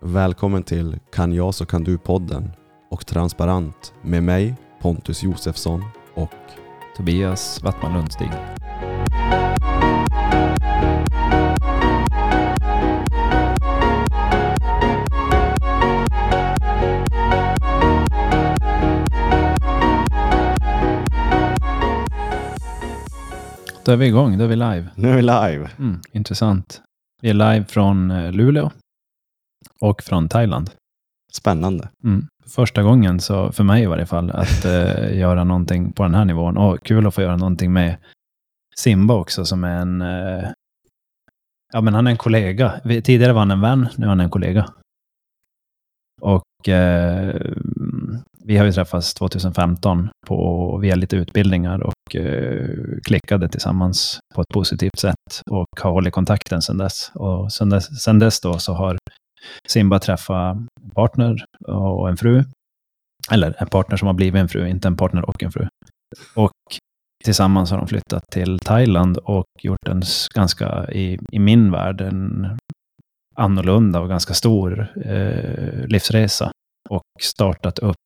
Välkommen till Kan jag så kan du-podden och Transparent med mig Pontus Josefsson och Tobias Wattman Lundstig. Då är vi igång, då är vi live. nu är vi live. Mm, intressant. Vi är live från eh, Luleå och från Thailand. Spännande. Mm. Första gången, så för mig i varje fall, att eh, göra någonting på den här nivån. Och kul att få göra någonting med Simba också, som är en... Eh, ja, men han är en kollega. Vi, tidigare var han en vän, nu är han en kollega. Och eh, vi har ju träffats 2015 på, via lite utbildningar och eh, klickade tillsammans på ett positivt sätt och har hållit kontakten sedan dess. Och sedan dess, sedan dess då så har Simba träffa en partner och en fru. Eller en partner som har blivit en fru, inte en partner och en fru. Och tillsammans har de flyttat till Thailand och gjort en ganska, i, i min värld, en annorlunda och ganska stor eh, livsresa. Och startat upp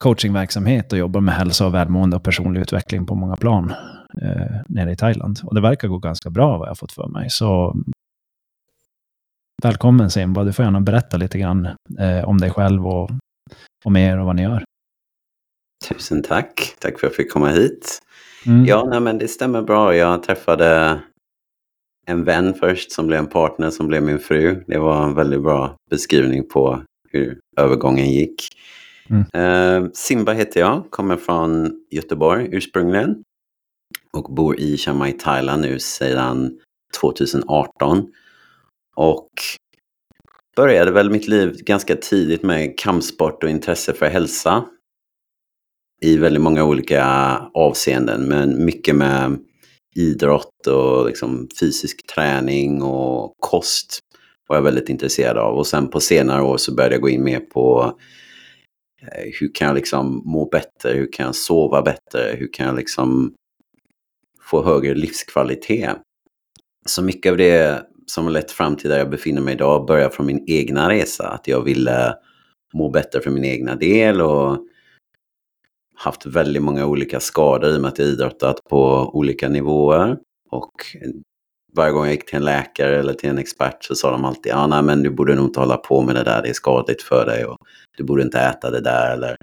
coachingverksamhet och jobbar med hälsa och välmående och personlig utveckling på många plan eh, nere i Thailand. Och det verkar gå ganska bra vad jag har fått för mig. Så välkommen Simba, du får gärna berätta lite grann eh, om dig själv och om er och vad ni gör. Tusen tack. Tack för att jag fick komma hit. Mm. Ja, nej, men det stämmer bra. Jag träffade en vän först som blev en partner som blev min fru. Det var en väldigt bra beskrivning på hur övergången gick. Mm. Eh, Simba heter jag, kommer från Göteborg ursprungligen och bor i Chiang Mai, Thailand nu sedan 2018. Och började väl mitt liv ganska tidigt med kampsport och intresse för hälsa i väldigt många olika avseenden, men mycket med idrott och liksom fysisk träning och kost var jag väldigt intresserad av. Och sen på senare år så började jag gå in mer på eh, hur kan jag liksom må bättre, hur kan jag sova bättre, hur kan jag liksom få högre livskvalitet. Så mycket av det som har lett fram till där jag befinner mig idag börjar från min egna resa, att jag ville må bättre för min egna del och haft väldigt många olika skador i och med att jag idrottat på olika nivåer. Och varje gång jag gick till en läkare eller till en expert så sa de alltid ja, nej, men du borde nog inte hålla på med det där, det är skadligt för dig och du borde inte äta det där eller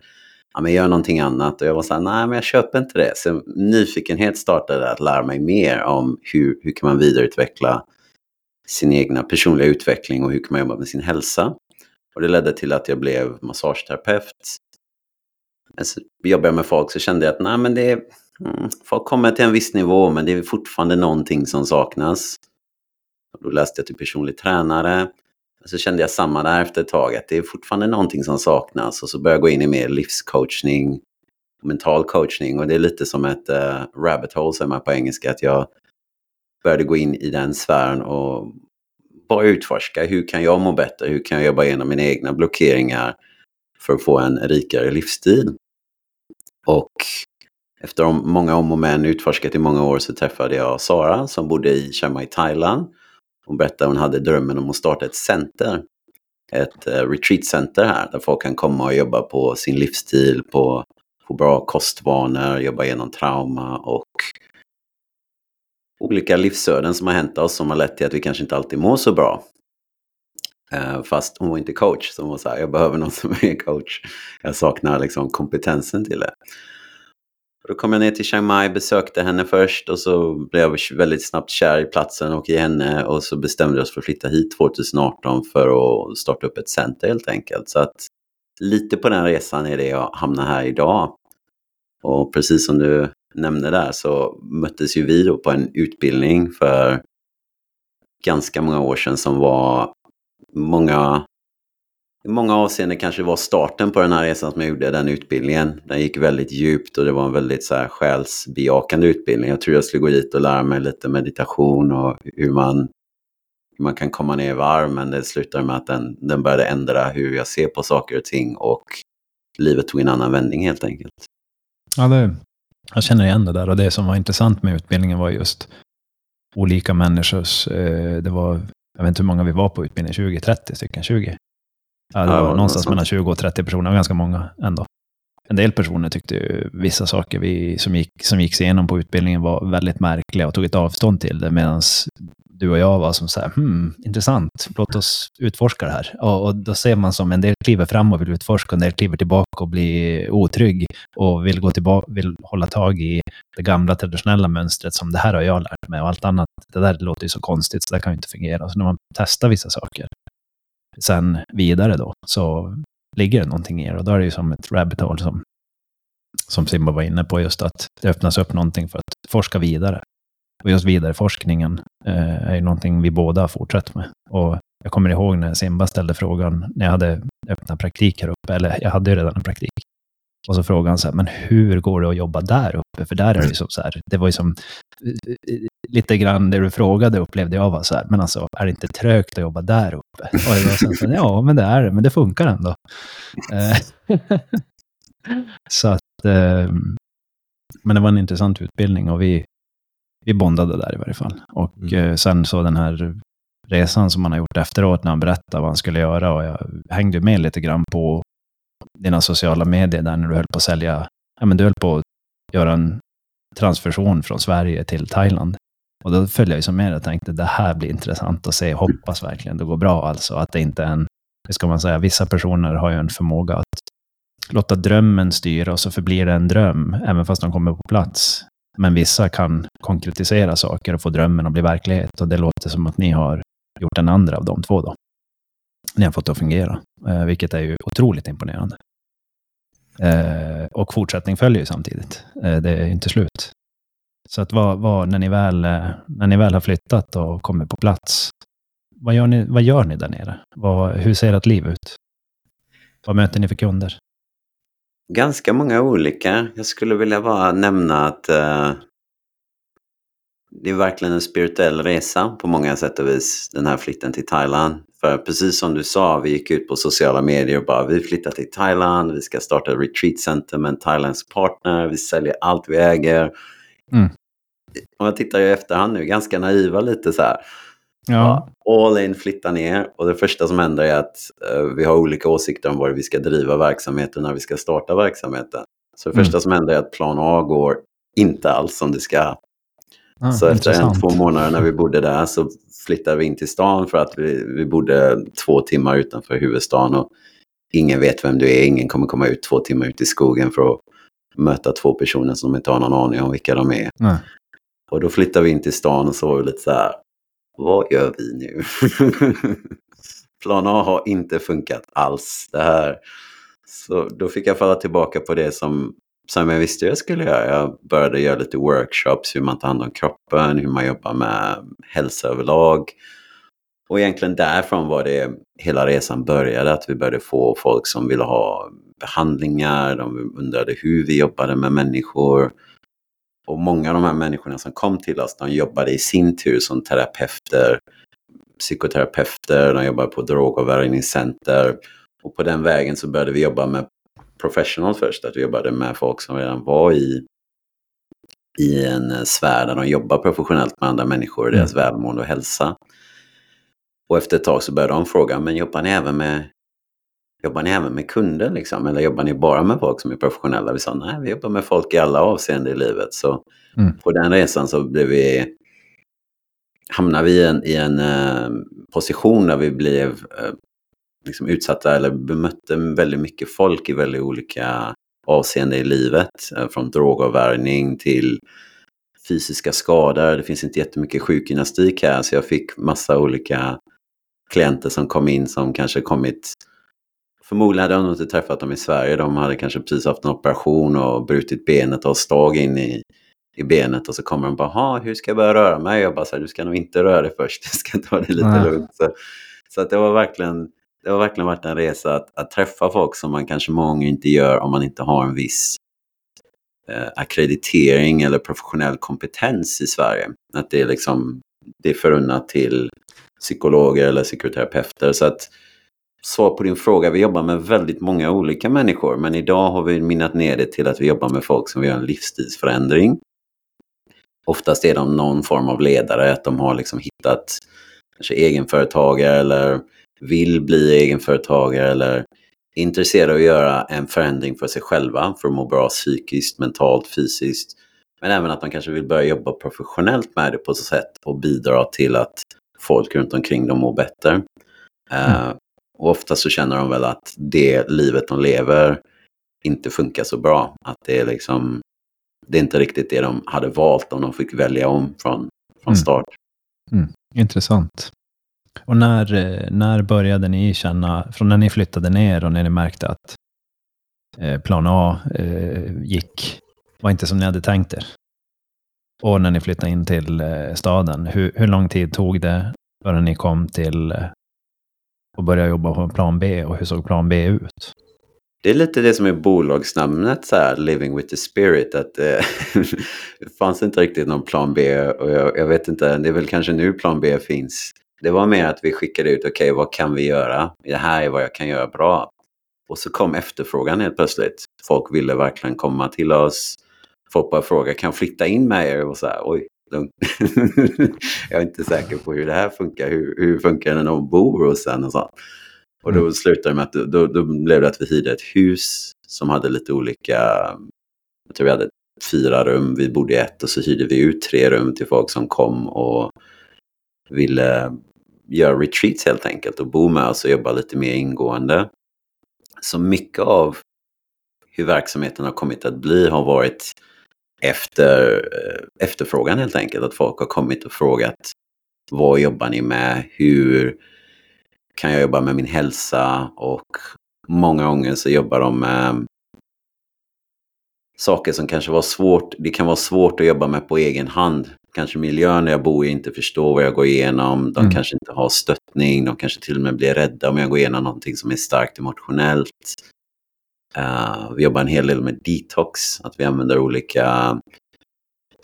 ja, men gör någonting annat. Och jag var så här, nej men jag köper inte det. Så nyfikenhet startade att lära mig mer om hur, hur kan man vidareutveckla sin egna personliga utveckling och hur kan man jobba med sin hälsa. Och det ledde till att jag blev massageterapeut. Alltså, jobbar jag med folk så kände jag att nej, men det är, mm, folk kommer till en viss nivå men det är fortfarande någonting som saknas. Och då läste jag till personlig tränare. Och så kände jag samma där efter ett tag, att det är fortfarande någonting som saknas. Och så började jag gå in i mer livscoachning, mental coachning. Och det är lite som ett uh, rabbit hole, säger man på engelska, att jag började gå in i den sfären och bara utforska. Hur kan jag må bättre? Hur kan jag jobba igenom mina egna blockeringar för att få en rikare livsstil? Och efter många om och men, utforskat i många år, så träffade jag Sara som bodde i Chiang Mai, Thailand. Hon berättade att hon hade drömmen om att starta ett center. Ett eh, retreatcenter här där folk kan komma och jobba på sin livsstil, på på bra kostvanor, jobba igenom trauma och olika livsöden som har hänt oss som har lett till att vi kanske inte alltid mår så bra. Eh, fast hon var inte coach, så hon var så här, jag behöver någon som är coach. Jag saknar liksom kompetensen till det. Då kom jag ner till Chiang Mai, besökte henne först och så blev jag väldigt snabbt kär i platsen och i henne och så bestämde vi oss för att flytta hit 2018 för att starta upp ett center helt enkelt. Så att lite på den resan är det jag hamnar här idag. Och precis som du nämnde där så möttes ju vi då på en utbildning för ganska många år sedan som var många i många avseenden kanske var starten på den här resan som jag gjorde, den utbildningen. Den gick väldigt djupt och det var en väldigt så här själsbejakande utbildning. Jag tror jag skulle gå dit och lära mig lite meditation och hur man, hur man kan komma ner i varv. Men det slutade med att den, den började ändra hur jag ser på saker och ting och livet tog en annan vändning helt enkelt. Ja, det, jag känner igen det där och det som var intressant med utbildningen var just olika människors, eh, det var jag vet inte hur många vi var på utbildning, 20, 30 stycken, 20? Ja, det Ja, var något någonstans mellan 20 och 30 personer, ganska många ändå. En del personer tyckte ju vissa saker vi, som, gick, som gick igenom på utbildningen var väldigt märkliga och tog ett avstånd till det, medan du och jag var som så här, hmm, intressant, låt oss utforska det här. Och, och då ser man som en del kliver fram och vill utforska, en del kliver tillbaka och blir otrygg och vill gå tillbaka, vill hålla tag i det gamla traditionella mönstret som det här har jag lärt mig och allt annat, det där låter ju så konstigt så det kan ju inte fungera. Så när man testar vissa saker sen vidare då, så ligger det någonting i det och då är det ju som ett rabbit hole som, som Simba var inne på, just att det öppnas upp någonting för att forska vidare. Och just vidareforskningen eh, är ju någonting vi båda har fortsatt med. Och jag kommer ihåg när Simba ställde frågan, när jag hade öppnat praktik här uppe, eller jag hade ju redan en praktik. Och så frågade han så här, men hur går det att jobba där uppe? För där är det ju som så här, det var ju som lite grann det du frågade upplevde jag var så här, men alltså är det inte trögt att jobba där uppe? Och jag var så här, ja, men det är det, men det funkar ändå. Eh, så att, eh, men det var en intressant utbildning och vi, vi bondade där i varje fall. Och Mm. eh, sen så den här resan som man har gjort efteråt när han berättade vad han skulle göra och jag hängde med lite grann på dina sociala medier där när du höll på att sälja, ja men du höll på att göra en transfusion från Sverige till Thailand. Och då följde jag ju som med och tänkte det här blir intressant att se, hoppas verkligen det går bra alltså, att det inte är en, hur ska man säga, vissa personer har ju en förmåga att låta drömmen styra och så förblir det en dröm, även fast de kommer på plats. Men vissa kan konkretisera saker och få drömmen att bli verklighet och det låter som att ni har gjort den andra av de två då. Ni har fått det att fungera, eh, vilket är ju otroligt imponerande. Eh, och fortsättning följer ju samtidigt. Eh, det är ju inte slut. Så att vad, vad, när, ni väl, när ni väl har flyttat och kommer på plats, vad gör ni, vad gör ni där nere? Vad, hur ser ert liv ut? Vad möter ni för kunder? Ganska många olika. Jag skulle vilja bara nämna att eh, det är verkligen en spirituell resa på många sätt och vis, den här flytten till Thailand. För precis som du sa, vi gick ut på sociala medier och bara vi flyttar till Thailand, vi ska starta ett retreat center med en thailändsk partner, vi säljer allt vi äger. Mm. Om jag tittar i efterhand nu, ganska naiva lite så här. Ja. All in, flytta ner och det första som händer är att eh, vi har olika åsikter om var vi ska driva verksamheten när vi ska starta verksamheten. Så det Mm. första som händer är att plan A går inte alls som det ska. Ah, så efter en, intressant. två månader när vi bodde där så flyttade vi in till stan för att vi, vi bodde två timmar utanför huvudstaden och ingen vet vem du är, ingen kommer komma ut två timmar ut i skogen för att möta två personer som inte har någon aning om vilka de är. Nej. Och då flyttade vi in till stan och så var vi lite så här, vad gör vi nu? Plan A har inte funkat alls. Det här. Så då fick jag falla tillbaka på det som, som jag visste jag skulle göra. Jag började göra lite workshops, hur man tar hand om kroppen, hur man jobbar med hälsa överlag. Och egentligen därifrån var det hela resan började, att vi började få folk som ville ha behandlingar, de undrade hur vi jobbade med människor. Och många av de här människorna som kom till oss, de jobbade i sin tur som terapeuter, psykoterapeuter, de jobbade på drogavvänjningscenter. Och på den vägen så började vi jobba med professionals först, att vi jobbade med folk som redan var i, i en sfär där de jobbar professionellt med andra människor och deras välmående och hälsa. Och efter ett tag så började de fråga, men jobbar ni även med Jobbar ni även med kunder liksom? Eller jobbar ni bara med folk som är professionella? Vi sa nej, vi jobbar med folk i alla avseenden i livet. Så Mm. på den resan så blev vi, hamnade vi i en, i en eh, position där vi blev eh, liksom utsatta eller bemötte väldigt mycket folk i väldigt olika avseenden i livet. Eh, från drogavvärjning till fysiska skador. Det finns inte jättemycket sjukgymnastik här så jag fick massa olika klienter som kom in som kanske kommit Förmodligen hade de inte träffat dem i Sverige. De hade kanske precis haft en operation och brutit benet och stag in i, i benet. Och så kommer de bara, "Ha, hur ska jag börja röra mig? Jag bara, så här, du ska nog inte röra dig först. Du ska ta det lite Nej. lugnt. Så, så att det var verkligen det har verkligen varit en resa att, att träffa folk som man kanske många inte gör om man inte har en viss eh, akkreditering eller professionell kompetens i Sverige. Att det är liksom det är förunnat till psykologer eller psykoterapeuter. Så att svar på din fråga, vi jobbar med väldigt många olika människor men idag har vi minnat ner det till att vi jobbar med folk som vill göra en livsstilsförändring. Oftast är de någon form av ledare, att de har liksom hittat kanske egenföretagare eller vill bli egenföretagare eller är intresserade av att göra en förändring för sig själva för att må bra psykiskt, mentalt, fysiskt. Men även att man kanske vill börja jobba professionellt med det på så sätt och bidra till att folk runt omkring dem mår bättre. Mm. Uh, och ofta så känner de väl att det livet de lever inte funkar så bra. Att det är liksom, det är inte riktigt det de hade valt om de fick välja om från, från mm. start. Mm. Mm. Intressant. Och när, eh, när började ni känna, från när ni flyttade ner och när ni märkte att eh, plan A eh, gick, var inte som ni hade tänkt er? Och när ni flyttade in till staden, hur, hur lång tid tog det förrän ni kom till och börja jobba på plan B och hur såg plan B ut? Det är lite det som är bolagsnamnet, så här, Living with the Spirit. Att, eh, det fanns inte riktigt någon plan B och jag, jag, vet inte, det är väl kanske nu plan B finns. Det var mer att vi skickade ut, okej okay, vad kan vi göra? Det här är vad jag kan göra bra. Och så kom efterfrågan helt plötsligt. Folk ville verkligen komma till oss. Folk bara frågade, kan jag flytta in med er? Och så här, oj, lugnt. jag är inte säker på hur det här funkar. Hur, hur funkar det när någon bor hos en och sånt. Och då mm. slutade det med att då, då blev det att vi hyrde ett hus som hade lite olika, jag tror vi hade fyra rum, vi bodde i ett och så hyrde vi ut tre rum till folk som kom och ville göra retreats helt enkelt och bo med oss och jobba lite mer ingående. Så mycket av hur verksamheten har kommit att bli har varit efter eh, efterfrågan helt enkelt. Att folk har kommit och frågat vad jobbar ni med? Hur kan jag jobba med min hälsa? Och många gånger så jobbar de med saker som kanske var svårt. Det kan vara svårt att jobba med på egen hand. Kanske miljön där jag bor i inte förstår vad jag går igenom. De mm. kanske inte har stöttning. De kanske till och med blir rädda om jag går igenom någonting som är starkt emotionellt. Uh, vi jobbar en hel del med detox. Att vi använder olika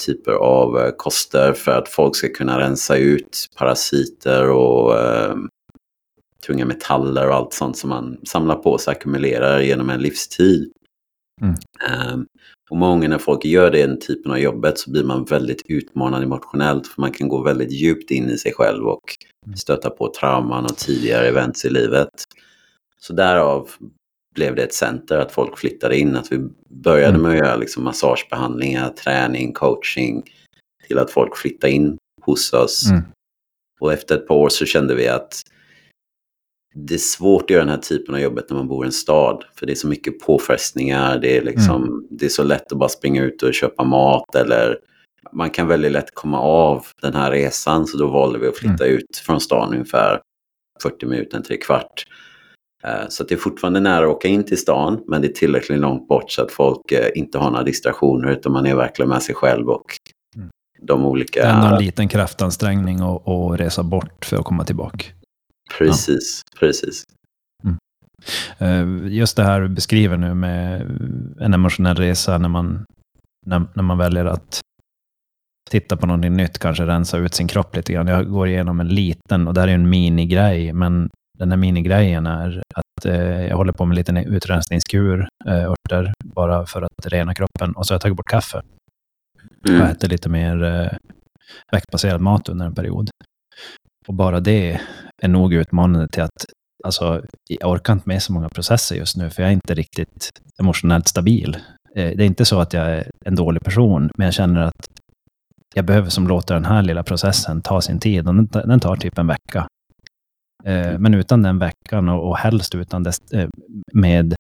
typer av uh, koster för att folk ska kunna rensa ut parasiter och uh, tunga metaller och allt sånt som man samlar på sig, ackumulerar genom en livstid. Mm. Um, och många när folk gör den typen av jobbet så blir man väldigt utmanad emotionellt för man kan gå väldigt djupt in i sig själv och mm. stöta på trauman och tidigare events i livet. Så därav blev det ett center att folk flyttade in, att vi började mm. med att göra liksom massagebehandlingar, träning, coaching till att folk flyttade in hos oss. Mm. Och efter ett par år så kände vi att det är svårt att göra den här typen av jobbet när man bor i en stad. För det är så mycket påfrestningar, det är, liksom, mm. det är så lätt att bara springa ut och köpa mat eller man kan väldigt lätt komma av den här resan. Så då valde vi att flytta mm. ut från stan ungefär 40 minuter, tre kvart. Eh, så det är fortfarande nära att åka in till stan, men det är tillräckligt långt bort så att folk eh, inte har några distraktioner utan man är verkligen med sig själv och mm. de olika... Det är en liten kraftansträngning att resa bort för att komma tillbaka. Precis, ja. precis. Mm. Eh, just det här du beskriver nu med en emotionell resa när man, när, när man väljer att titta på någonting nytt, kanske rensa ut sin kropp lite grann. Jag går igenom en liten, och det här är en minigrej, men den här minigrejen är att eh, jag håller på med en liten utrensningskur, eh, örter, bara för att rena kroppen. Och så har jag tagit bort kaffe. Mm. Och äter lite mer eh, växtbaserad mat under en period. Och bara det är nog utmanande till att alltså, jag orkar inte med så många processer just nu, för jag är inte riktigt emotionellt stabil. Eh, det är inte så att jag är en dålig person, men jag känner att jag behöver som låta den här lilla processen ta sin tid. Och den tar typ en vecka. Eh, men utan den veckan och, och helst utan dess, eh, med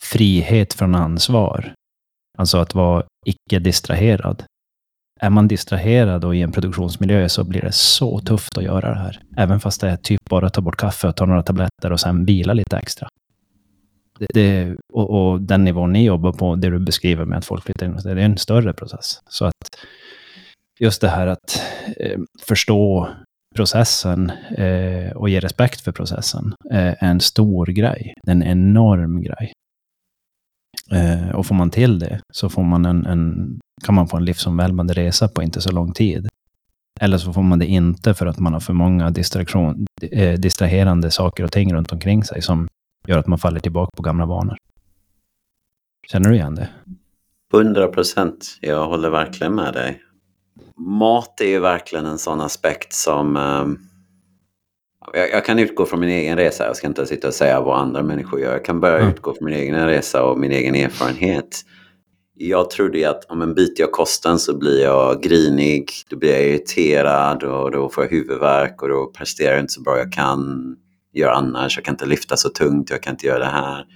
frihet från ansvar. Alltså att vara icke distraherad. Är man distraherad och i en produktionsmiljö så blir det så tufft att göra det här. Även fast det är typ bara att ta bort kaffe och ta några tabletter och sen vila lite extra. Det, det, och, och, den nivån ni jobbar på, det du beskriver med att folk flyttar in, det är en större process. Så att just det här att eh, förstå processen eh, och ge respekt för processen eh, är en stor grej. Det är en enorm grej. Eh, och får man till det så får man en, en, kan man få en livsomvälvande resa på inte så lång tid. Eller så får man det inte för att man har för många distraktion, eh, distraherande saker och ting runt omkring sig som gör att man faller tillbaka på gamla vanor. Känner du igen det? 100 procent. Jag håller verkligen med dig mat är ju verkligen en sån aspekt som... Eh, Jag, jag, kan utgå från min egen resa. Jag ska inte sitta och säga vad andra människor gör. Jag kan bara mm. utgå från min egen resa och min egen erfarenhet. Jag trodde att om en byter jag kosten så blir jag grinig, då blir jag irriterad och då får jag huvudvärk och då presterar jag inte så bra jag kan göra annars. Jag kan inte lyfta så tungt, jag kan inte göra det här.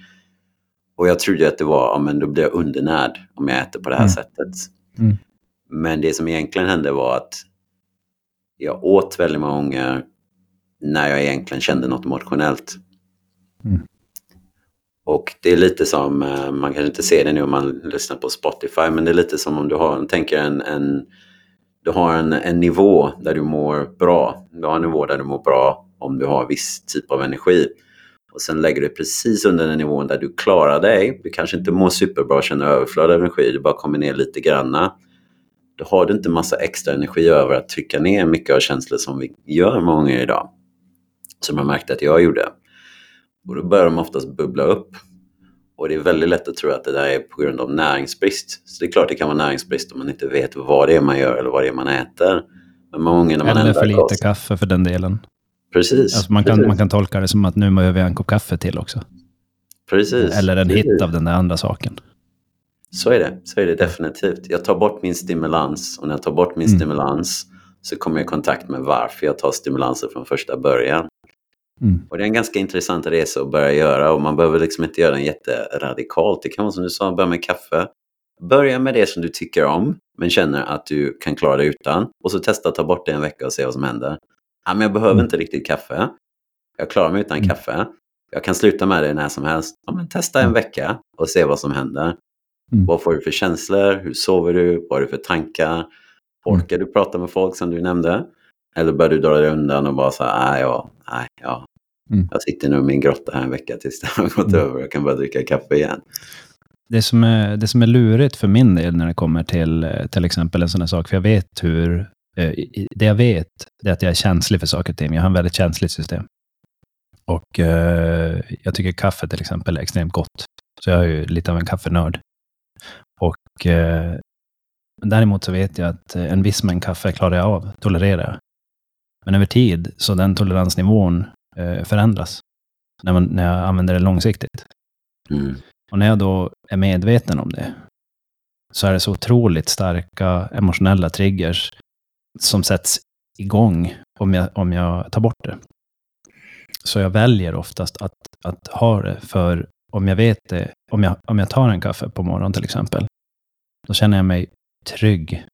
Och jag trodde att det var, ja men då blir jag undernärd om jag äter på det här mm. sättet. Mm. Men det som egentligen hände var att jag åt väldigt många gånger när jag egentligen kände något emotionellt. Mm. Och det är lite som, eh, man kanske inte ser det nu om man lyssnar på Spotify, men det är lite som om du har, tänker en, en du har en, en nivå där du mår bra. Du har en nivå där du mår bra om du har viss typ av energi. Och sen lägger du precis under den nivån där du klarar dig. Du kanske inte mår superbra, känner överflöd av energi, du bara kommer ner lite granna. Då har du inte massa extra energi över att trycka ner mycket av känslor som vi gör många gånger idag. Som jag märkte att jag gjorde. Och då börjar de oftast bubbla upp. Och det är väldigt lätt att tro att det där är på grund av näringsbrist. Så det är klart det kan vara näringsbrist om man inte vet vad det är man gör eller vad det är man äter. Men många gånger när man eller för lite kost... kaffe för den delen. Precis. Alltså man, kan, precis. man kan tolka det som att nu behöver jag en kopp kaffe till också. Precis. Eller en precis. hit av den där andra saken. Så är det. Så är det definitivt. Jag tar bort min stimulans och när jag tar bort min mm. stimulans så kommer jag i kontakt med varför jag tar stimulanser från första början. Mm. Och det är en ganska intressant resa att börja göra och man behöver liksom inte göra den jätteradikalt. Det kan vara som du sa, börja med kaffe. Börja med det som du tycker om men känner att du kan klara dig utan och så testa att ta bort det en vecka och se vad som händer. Ja, men jag behöver mm. inte riktigt kaffe. Jag klarar mig utan mm. kaffe. Jag kan sluta med det när som helst. Ja, men testa en vecka och se vad som händer. Mm. Vad får du för känslor? Hur sover du? Vad har du för tankar? Mm. Orkar du prata med folk som du nämnde? Eller börjar du dra dig undan och bara säga nej, ja, nej, ja. Mm. Jag sitter nu i min grotta här en vecka tills det har gått mm. över och kan börja dricka kaffe igen. Det som, är, det som är lurigt för min del när det kommer till eh, till exempel en sån här sak, för jag vet hur... Eh, det jag vet är att jag är känslig för saker och ting. Jag har en väldigt känsligt system. Och eh, jag tycker kaffe till exempel är extremt gott. Så jag är ju lite av en kaffenörd. Och eh, däremot så vet jag att en viss mängd kaffe klarar jag av, tolererar jag. Men över tid så den toleransnivån eh, förändras när, man, när jag använder det långsiktigt. Mm. Och när jag då är medveten om det så är det så otroligt starka emotionella triggers som sätts igång om jag, om jag tar bort det. Så jag väljer oftast att, att ha det, för om jag vet det, om jag, om jag tar en kaffe på morgonen till exempel, då känner jag mig trygg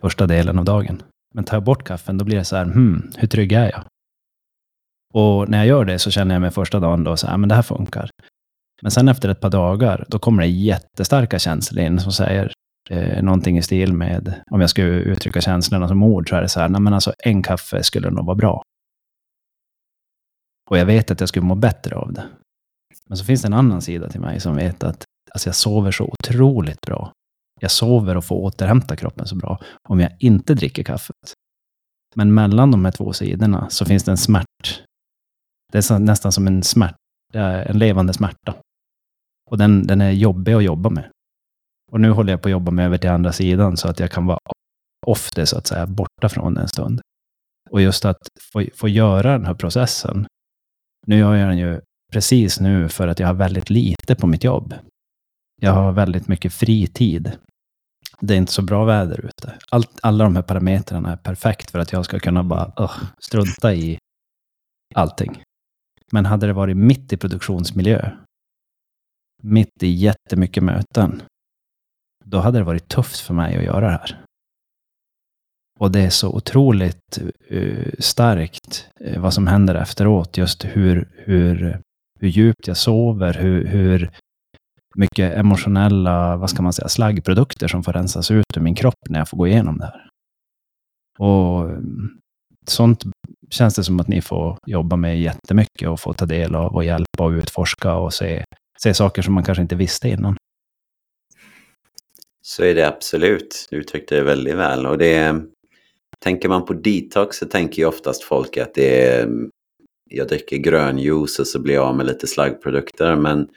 första delen av dagen. Men tar jag bort kaffen, då blir det så här, hmm, hur trygg är jag? Och när jag gör det så känner jag mig första dagen då så här, men det här funkar. Men sen efter ett par dagar, då kommer det jättestarka känslor in som säger eh, någonting i stil med, om jag ska uttrycka känslorna som ord, så är det så här, nej men alltså en kaffe skulle nog vara bra. Och jag vet att jag skulle må bättre av det. Men så finns det en annan sida till mig som vet att alltså jag sover så otroligt bra. Jag sover och får återhämta kroppen så bra om jag inte dricker kaffet. Men mellan de här två sidorna så finns det en smärt. Det är nästan som en smärta, eh, en levande smärta. Och den, den är jobbig att jobba med. Och nu håller jag på att jobba mig över till andra sidan så att jag kan vara off det, så att säga, borta från det en stund. Och just att få, få göra den här processen. Nu gör jag den ju precis nu för att jag har väldigt lite på mitt jobb. Jag har väldigt mycket fritid. Det är inte så bra väder ute. Allt, alla de här parametrarna är perfekt för att jag ska kunna bara uh, strunta i allting. Men hade det varit mitt i produktionsmiljö, mitt i jättemycket möten, då hade det varit tufft för mig att göra det här. Och det är så otroligt uh, starkt uh, vad som händer efteråt, just hur, hur, hur djupt jag sover, hur, hur mycket emotionella, vad ska man säga, slaggprodukter som får rensas ut ur min kropp när jag får gå igenom det här. Och mm, sånt känns det som att ni får jobba med jättemycket och få ta del av och hjälpa och utforska och se, se saker som man kanske inte visste innan. Så är det absolut. Du uttryckte det väldigt väl. Och det, tänker man på detox så tänker ju oftast folk att det är mm, jag dricker grönjuice och så blir jag av med lite slaggprodukter. Men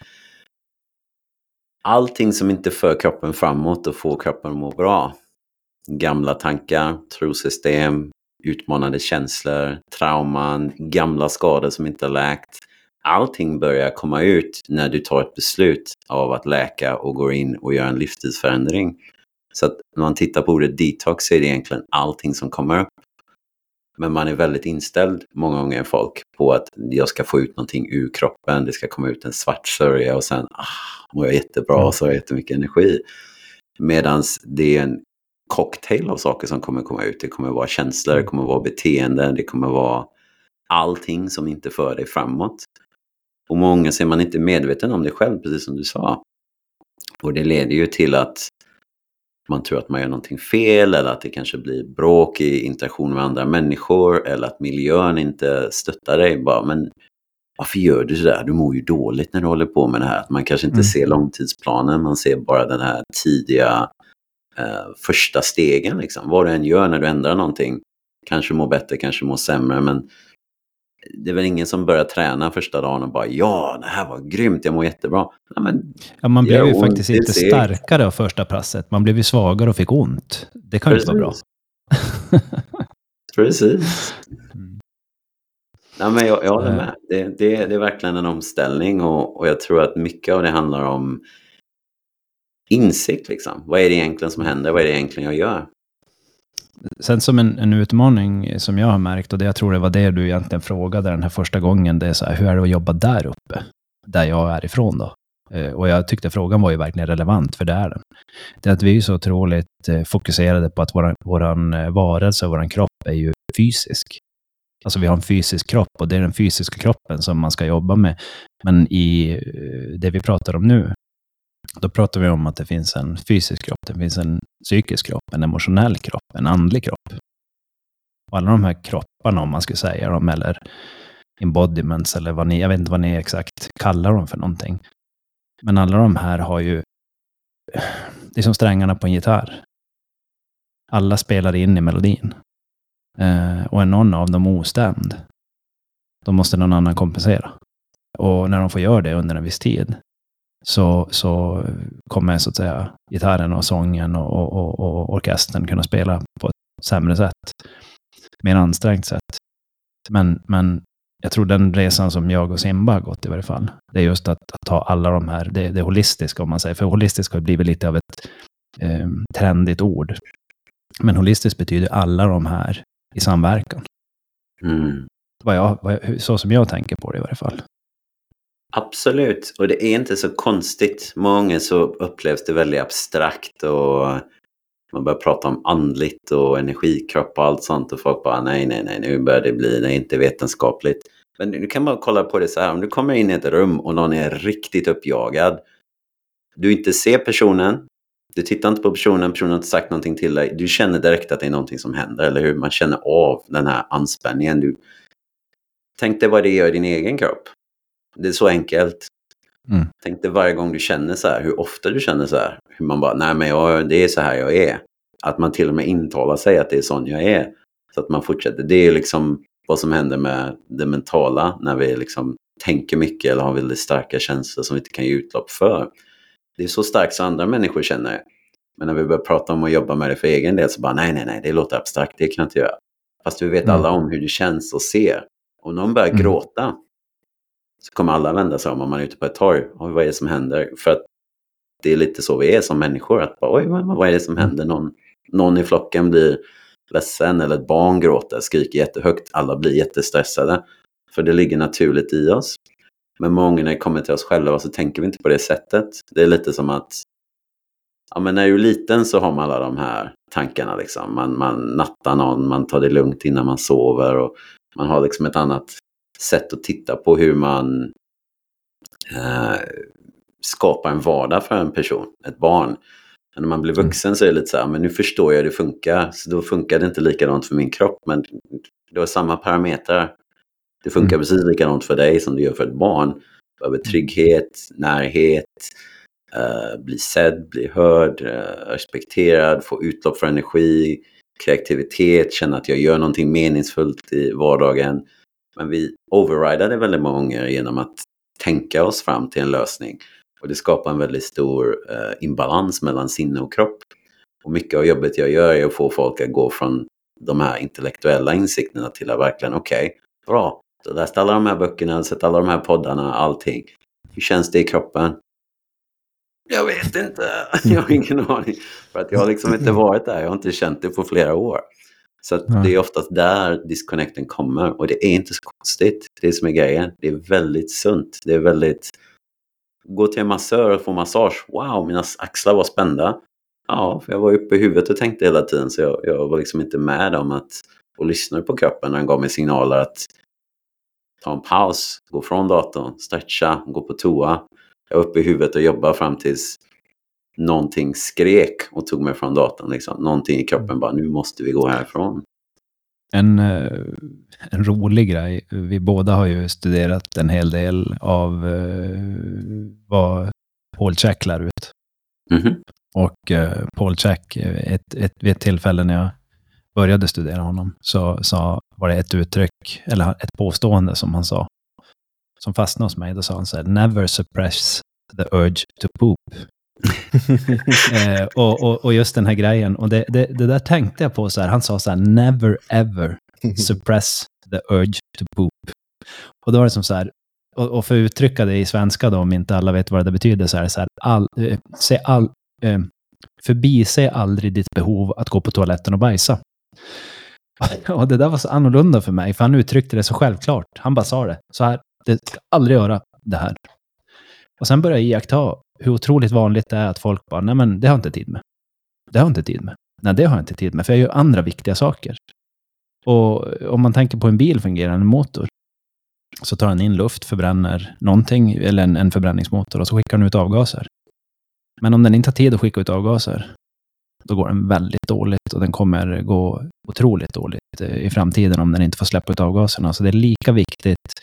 allting som inte för kroppen framåt och får kroppen att må bra. Gamla tankar, trosystem, utmanande känslor, trauman, gamla skador som inte har läkt. Allting börjar komma ut när du tar ett beslut av att läka och går in och gör en livsstilsförändring. Så att när man tittar på ordet detox så är det egentligen allting som kommer upp. Men man är väldigt inställd, många gånger folk, på att jag ska få ut någonting ur kroppen, det ska komma ut en svart sörja och sen ah, mår jag jättebra och så har jag jättemycket energi. Medan det är en cocktail av saker som kommer komma ut. Det kommer vara känslor, det kommer vara beteenden, det kommer vara allting som inte för dig framåt. Och många ser man inte medveten om det själv, precis som du sa. Och det leder ju till att man tror att man gör någonting fel eller att det kanske blir bråk i interaktion med andra människor eller att miljön inte stöttar dig. Bara, men varför gör du sådär? Du mår ju dåligt när du håller på med det här. Att man kanske inte mm. ser långtidsplanen, man ser bara den här tidiga eh, första stegen. Liksom. Vad du än gör när du ändrar någonting. Kanske mår bättre, kanske mår sämre, men det är väl ingen som börjar träna första dagen och bara ja, det här var grymt, jag mår jättebra. Ja, men, ja, man blev ju faktiskt inte starkare av första passet. Man blev ju svagare och fick ont. Det kan ju inte vara bra. Precis. Mm. Nej, men jag, jag håller med. Det, det, det är verkligen en omställning och, och jag tror att mycket av det handlar om insikt. Liksom. Vad är det egentligen som händer? Vad är det egentligen jag gör? Sen som en, en, utmaning som jag har märkt, och det jag tror det var det du egentligen frågade den här första gången, det är så här, hur är det att jobba där uppe? Där jag är ifrån då. Eh, och jag tyckte frågan var ju verkligen relevant, för det är den. Det är att vi är så otroligt eh, fokuserade på att vår våran eh, varelse och vår kropp är ju fysisk. Alltså vi har en fysisk kropp och det är den fysiska kroppen som man ska jobba med. Men i det vi pratar om nu, då pratar vi om att det finns en fysisk kropp, det finns en psykisk kropp, en emotionell kropp, en andlig kropp. Och alla de här kropparna, om man skulle säga dem, eller embodiments, eller vad ni, jag vet inte vad ni exakt kallar dem för någonting. Men alla de här har ju, det är som strängarna på en gitarr. Alla spelar in i melodin. Eh, och är någon av dem ostämd, då måste någon annan kompensera. Och när de får göra det under en viss tid, så, så kommer så att säga gitarren och sången och, och, och, orkestern kunna spela på ett sämre sätt. Mer ansträngt sätt. Men, men jag tror den resan som jag och Simba har gått i varje fall, det är just att, att ta alla de här, det, det holistiska om man säger, för holistiskt har blivit lite av ett eh, trendigt ord. Men holistiskt betyder alla de här i samverkan. Mm. Vad jag, vad jag, så som jag tänker på det i varje fall. Absolut, och det är inte så konstigt. Många så upplevs det väldigt abstrakt och man börjar prata om andligt och energikropp och allt sånt och folk bara nej, nej, nej, nu börjar det bli, det är inte vetenskapligt. Men du kan bara kolla på det så här, om du kommer in i ett rum och någon är riktigt uppjagad. Du inte ser personen, du tittar inte på personen, personen har inte sagt någonting till dig. Du känner direkt att det är någonting som händer, eller hur? Man känner av den här anspänningen. Du... Tänk dig vad det gör i din egen kropp. Det är så enkelt. Mm. Tänk dig varje gång du känner så här, hur ofta du känner så här. Hur man bara, nej men jag, det är så här jag är. Att man till och med intalar sig att det är sån jag är. Så att man fortsätter. Det är liksom vad som händer med det mentala när vi liksom tänker mycket eller har väldigt starka känslor som vi inte kan ge utlopp för. Det är så starkt så andra människor känner. Men när vi börjar prata om att jobba med det för egen del så bara nej, nej, nej, det låter abstrakt, det kan jag inte göra. Fast vi vet mm. alla om hur det känns och ser. Om någon börjar mm. gråta så kommer alla vända sig om om man är ute på ett torg. Oj, vad är det som händer? För att det är lite så vi är som människor. Att bara, Oj, vad är det som händer? Någon, någon i flocken blir ledsen eller ett barn gråter, skriker jättehögt. Alla blir jättestressade. För det ligger naturligt i oss. Men många när det kommer till oss själva så tänker vi inte på det sättet. Det är lite som att ja, men när du är liten så har man alla de här tankarna. Liksom. Man, man nattar någon, man tar det lugnt innan man sover och man har liksom ett annat sätt att titta på hur man eh, skapar en vardag för en person, ett barn. Men när man blir mm. vuxen så är det lite så här, men nu förstår jag hur det funkar. Så då funkar det inte likadant för min kropp, men du har samma parametrar. Det funkar mm. precis likadant för dig som det gör för ett barn. Behöver trygghet, närhet, eh, bli sedd, bli hörd, eh, respekterad, få utlopp för energi, kreativitet, känna att jag gör någonting meningsfullt i vardagen. Men vi overridade väldigt många gånger genom att tänka oss fram till en lösning. Och det skapar en väldigt stor eh, imbalans mellan sinne och kropp. Och mycket av jobbet jag gör är att få folk att gå från de här intellektuella insikterna till att verkligen, okej, okay, bra, du har läst alla de här böckerna, sett alla de här poddarna, allting. Hur känns det i kroppen? Jag vet inte. Jag har ingen aning. För att jag har liksom inte varit där. Jag har inte känt det på flera år. Så det är oftast där disconnecten kommer. Och det är inte så konstigt. Det är som är grejen. Det är väldigt sunt. Det är väldigt... Gå till en massör och få massage. Wow, mina axlar var spända. Ja, för jag var uppe i huvudet och tänkte hela tiden. Så jag, jag var liksom inte med om att... Och lyssnade på kroppen när den gav mig signaler att ta en paus, gå från datorn, stretcha, gå på toa. Jag var uppe i huvudet och jobbade fram tills någonting skrek och tog mig från datorn. Liksom. Någonting i kroppen bara, nu måste vi gå härifrån. En, eh, en rolig grej, vi båda har ju studerat en hel del av uh, vad Paul Check lär ut. Mm -hmm. Och uh, Paul Check, ett, ett, vid ett tillfälle när jag började studera honom, så, så var det ett uttryck, eller ett påstående som han sa, som fastnade hos mig. Då sa han så här, never suppress the urge to poop. eh, och, och, och, just den här grejen, och det, det, det, där tänkte jag på så här, han sa så här, never ever suppress the urge to poop. Och då var det som så här, och, och för att uttrycka det i svenska då, om inte alla vet vad det betyder, så är det så här, all, eh, se all, eh, förbise aldrig ditt behov att gå på toaletten och bajsa. Och det där var så annorlunda för mig, för han uttryckte det så självklart. Han bara sa det, så här, det ska aldrig göra det här. Och sen började jag iaktta hur otroligt vanligt det är att folk bara, nej men det har jag inte tid med. Det har jag inte tid med. Nej, det har jag inte tid med, för jag gör andra viktiga saker. Och om man tänker på en bil fungerar, en motor, så tar den in luft, förbränner någonting, eller en, en förbränningsmotor, och så skickar den ut avgaser. Men om den inte har tid att skicka ut avgaser, då går den väldigt dåligt och den kommer gå otroligt dåligt eh, i framtiden om den inte får släppa ut avgaserna. Så det är lika viktigt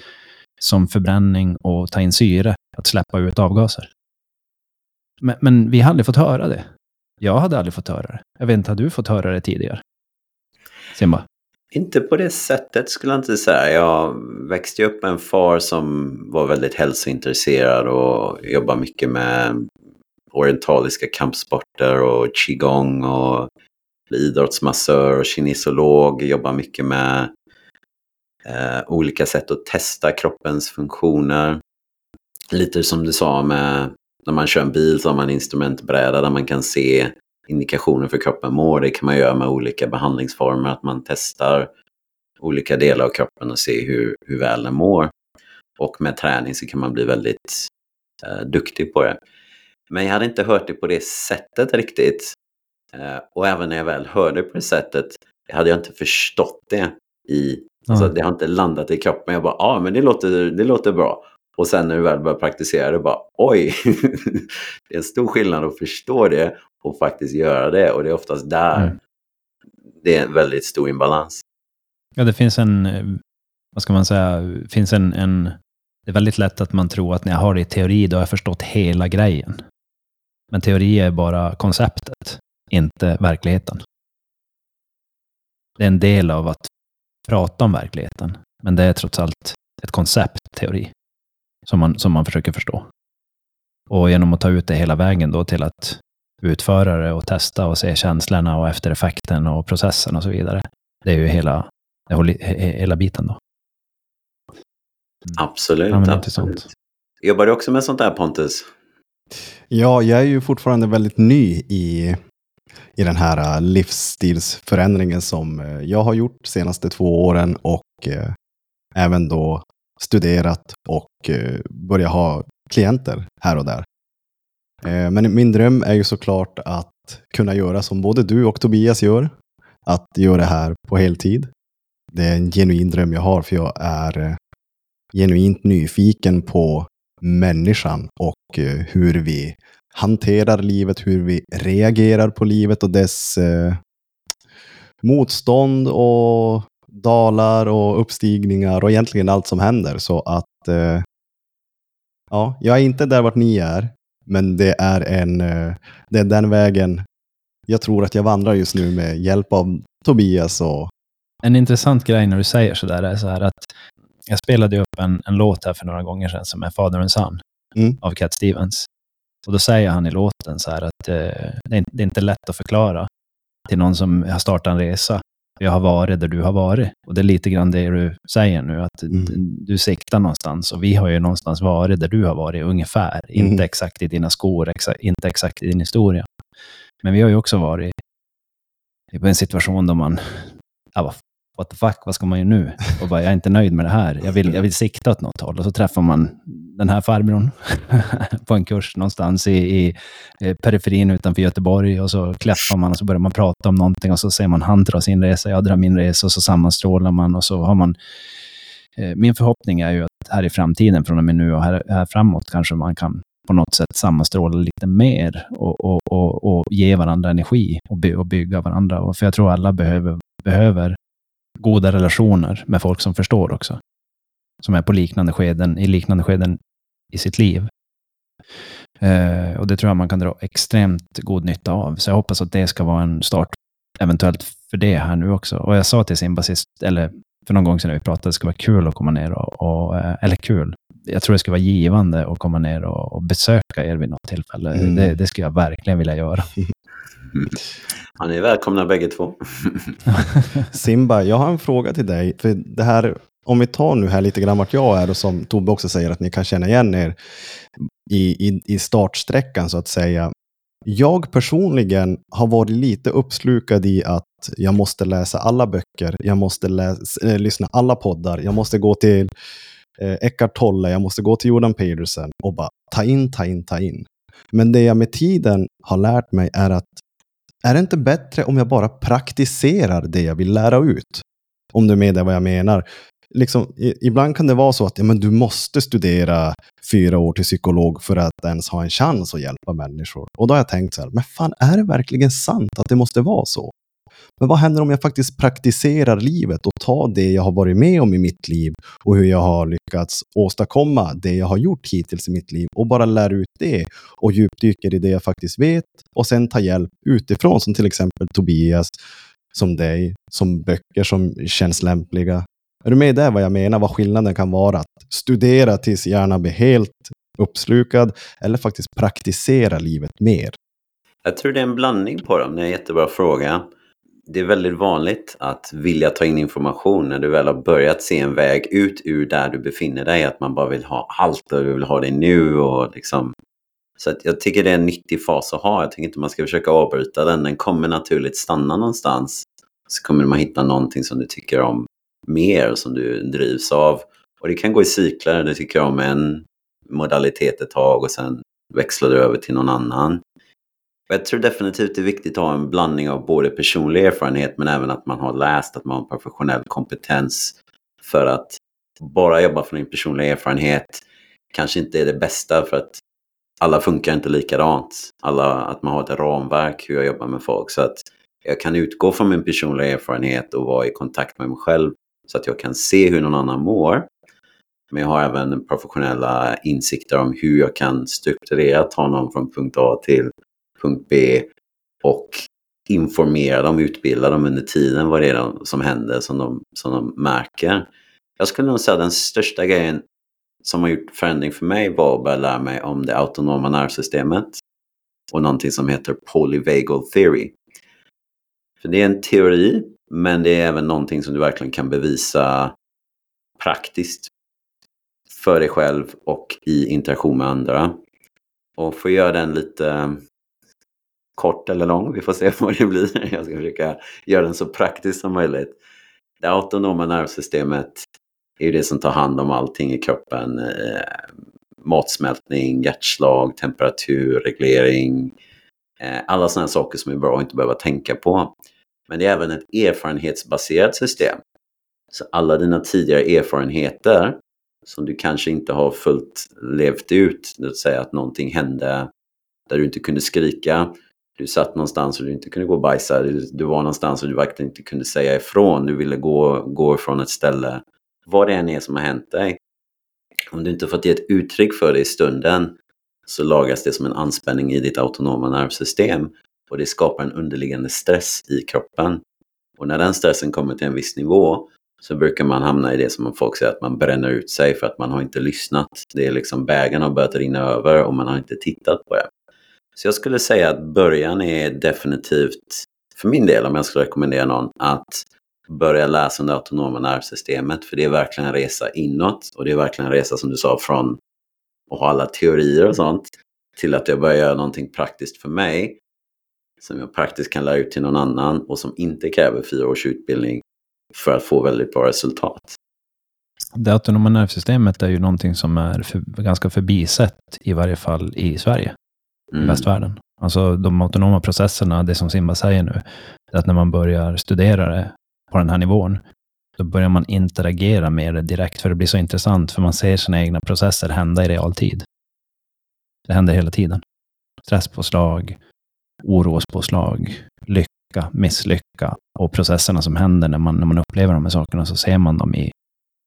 som förbränning och ta in syre att släppa ut avgaser. Men, men vi hade aldrig fått höra det. Jag hade aldrig fått höra det. Jag vet inte, har du fått höra det tidigare? Simba? Inte på det sättet skulle jag inte säga. Jag växte upp med en far som var väldigt hälsointresserad och jobbade mycket med orientaliska kampsporter och qigong och idrottsmassör och kinesolog. Jobbar mycket med eh, olika sätt att testa kroppens funktioner. Lite som du sa med när man kör en bil så har man en instrumentbräda där man kan se indikationer för kroppen mår. Det kan man göra med olika behandlingsformer, att man testar olika delar av kroppen och se hur, hur väl den mår. Och med träning så kan man bli väldigt eh, duktig på det. Men jag hade inte hört det på det sättet riktigt. Eh, och även när jag väl hörde på det sättet hade jag inte förstått det i... Alltså, det har inte landat i kroppen. Jag bara, ja ah, men det låter, det låter bra. Och sen när du väl börjar praktisera det bara, oj! det är en stor skillnad att förstå det och faktiskt göra det. Och det är oftast där mm. det är en väldigt stor imbalans. Ja, det finns en, vad ska man säga, finns en, en det är väldigt lätt att man tror att när jag har det i teori, då har jag förstått hela grejen. Men teori är bara konceptet, inte verkligheten. Det är en del av att prata om verkligheten, men det är trots allt ett koncept, teori, som man, som man försöker förstå. Och genom att ta ut det hela vägen då till att utföra det och testa och se känslorna och eftereffekten och processen och så vidare. Det är ju hela, hela biten då. Mm. Absolut. Ja, absolut. Jobbar du också med sånt där Pontus? Ja, jag är ju fortfarande väldigt ny i, i den här äh, livsstilsförändringen som äh, jag har gjort de senaste två åren och eh, även då studerat och eh, börjat ha klienter här och där. Eh, men min dröm är ju såklart att kunna göra som både du och Tobias gör. Att göra det här på heltid. Det är en genuin dröm jag har för jag är eh, genuint nyfiken på människan och eh, hur vi hanterar livet, hur vi reagerar på livet och dess eh, motstånd och dalar och uppstigningar och egentligen allt som händer. Så att eh, ja, jag är inte där vart ni är, men det är, en, eh, det är den vägen jag tror att jag vandrar just nu med hjälp av Tobias. Och... En intressant grej när du säger sådär är så här att jag spelade upp en, en låt här för några gånger sedan som är Father and Son mm. av Cat Stevens. Och då säger han i låten så här att eh, det, är, det är inte lätt att förklara till någon som har startat en resa Jag har varit där du har varit. Och det är lite grann det du säger nu, att Mm. du, siktar någonstans. Och vi har ju någonstans varit där du har varit, ungefär. Mm. Inte exakt i dina skor, exa, inte exakt i din historia. Men vi har ju också varit i en situation då man, ja, what the fuck, vad ska man göra nu? Och bara, jag är inte nöjd med det här. Jag vill, jag vill sikta åt något håll. Och så träffar man den här farbrorn på en kurs någonstans i, i eh, periferin utanför Göteborg. Och så kläffar man och så börjar man prata om någonting och så ser man han drar sin resa, jag drar min resa och så sammanstrålar man och så har man eh, min förhoppning är ju att här i framtiden, från och med nu och här, här framåt, kanske man kan på något sätt sammanstråla lite mer och, och, och, och ge varandra energi och, by, och bygga varandra. Och för jag tror alla behöver, behöver goda relationer med folk som förstår också. Som är på liknande skeden, i liknande skeden i sitt liv. Eh, och det tror jag man kan dra extremt god nytta av. Så jag hoppas att det ska vara en start, eventuellt för det här nu också. Och jag sa till Simba sist, eller för någon gång sedan vi pratade, det skulle vara kul att komma ner och, och eh, eller kul. Jag tror det skulle vara givande att komma ner och, och besöka er vid något tillfälle. Mm. Det, det skulle jag verkligen vilja göra. Ja, ni är välkomna bägge två. Simba, jag har en fråga till dig. För det här, om vi tar nu här lite grann vart jag är och som Tobbe också säger att ni kan känna igen er i, i, i startsträckan så att säga. Jag personligen har varit lite uppslukad i att jag måste läsa alla böcker, jag måste läsa, eh, lyssna alla poddar, jag måste gå till eh, Eckart Tolle, jag måste gå till Jordan Peterson och bara ta in, ta in, ta in. Men det jag med tiden har lärt mig är att är det inte bättre om jag bara praktiserar det jag vill lära ut? Om du är med vad jag menar. Liksom, i, ibland kan det vara så att ja, men du måste studera fyra år till psykolog för att ens ha en chans att hjälpa människor. Och då har jag tänkt så här, men fan är det verkligen sant att det måste vara så? Men vad händer om jag faktiskt praktiserar livet och tar det jag har varit med om i mitt liv och hur jag har lyckats åstadkomma det jag har gjort hittills i mitt liv och bara lär ut det och djupdyker i det jag faktiskt vet och sen tar hjälp utifrån som till exempel Tobias, som dig, som böcker som känns lämpliga. Är du med där vad jag menar, vad skillnaden kan vara? Att studera tills hjärnan blir helt uppslukad eller faktiskt praktisera livet mer. Jag tror det är en blandning på dem. Det är en jättebra fråga. Det är väldigt vanligt att vilja ta in information när du väl har börjat se en väg ut ur där du befinner dig. Att man bara vill ha allt och du vill ha det nu. Och liksom. Så att jag tycker det är en nyttig fas att ha. Jag tycker inte man ska försöka avbryta den. Den kommer naturligt stanna någonstans. Så kommer man hitta någonting som du tycker om mer och som du drivs av. Och det kan gå i cykler. Du tycker om en modalitet ett tag och sen växlar du över till någon annan. Jag tror definitivt det är viktigt att ha en blandning av både personlig erfarenhet men även att man har läst, att man har professionell kompetens. För att bara jobba från din personliga erfarenhet kanske inte är det bästa för att alla funkar inte likadant. Alla, att man har ett ramverk hur jag jobbar med folk. Så att jag kan utgå från min personliga erfarenhet och vara i kontakt med mig själv så att jag kan se hur någon annan mår. Men jag har även professionella insikter om hur jag kan strukturera ta någon från punkt A till punkt B och informera dem, utbilda dem under tiden vad det är som händer som de, som de märker. Jag skulle nog säga att den största grejen som har gjort förändring för mig var att börja lära mig om det autonoma nervsystemet och någonting som heter polyvagal theory. För det är en teori, men det är även någonting som du verkligen kan bevisa praktiskt för dig själv och i interaktion med andra. Och för att göra den lite kort eller lång, vi får se vad det blir. Jag ska försöka göra den så praktisk som möjligt. Det autonoma nervsystemet är ju det som tar hand om allting i kroppen. Eh, matsmältning, hjärtslag, temperatur, reglering. Eh, alla sådana saker som är bra att inte behöva tänka på. Men det är även ett erfarenhetsbaserat system. Så alla dina tidigare erfarenheter som du kanske inte har fullt levt ut, det vill säga att någonting hände där du inte kunde skrika, du satt någonstans och du inte kunde gå och bajsa, du, du var någonstans och du verkligen inte kunde säga ifrån, du ville gå, gå ifrån ett ställe. Vad det än är som har hänt dig. Om du inte fått ge ett uttryck för det i stunden så lagras det som en anspänning i ditt autonoma nervsystem och det skapar en underliggande stress i kroppen. Och när den stressen kommer till en viss nivå så brukar man hamna i det som folk säger att man bränner ut sig för att man har inte lyssnat. Det är liksom bägaren har börjat rinna över och man har inte tittat på det. Så jag skulle säga att början är definitivt, för min del om jag skulle rekommendera någon, att börja läsa om det autonoma nervsystemet. För det är verkligen en resa inåt. Och det är verkligen en resa som du sa från att ha alla teorier och sånt till att jag börjar göra någonting praktiskt för mig. Som jag praktiskt kan lära ut till någon annan och som inte kräver fyra års utbildning för att få väldigt bra resultat. Det autonoma nervsystemet är ju någonting som är för, ganska förbisett, i varje fall i Sverige, Mm. i västvärlden. Alltså de autonoma processerna, det som Simba säger nu, är att när man börjar studera det på den här nivån, då börjar man interagera med det direkt, för det blir så intressant, för man ser sina egna processer hända i realtid. Det händer hela tiden. Stresspåslag, orospåslag, lycka, misslycka och processerna som händer när man, när man upplever de här sakerna, så ser man dem i,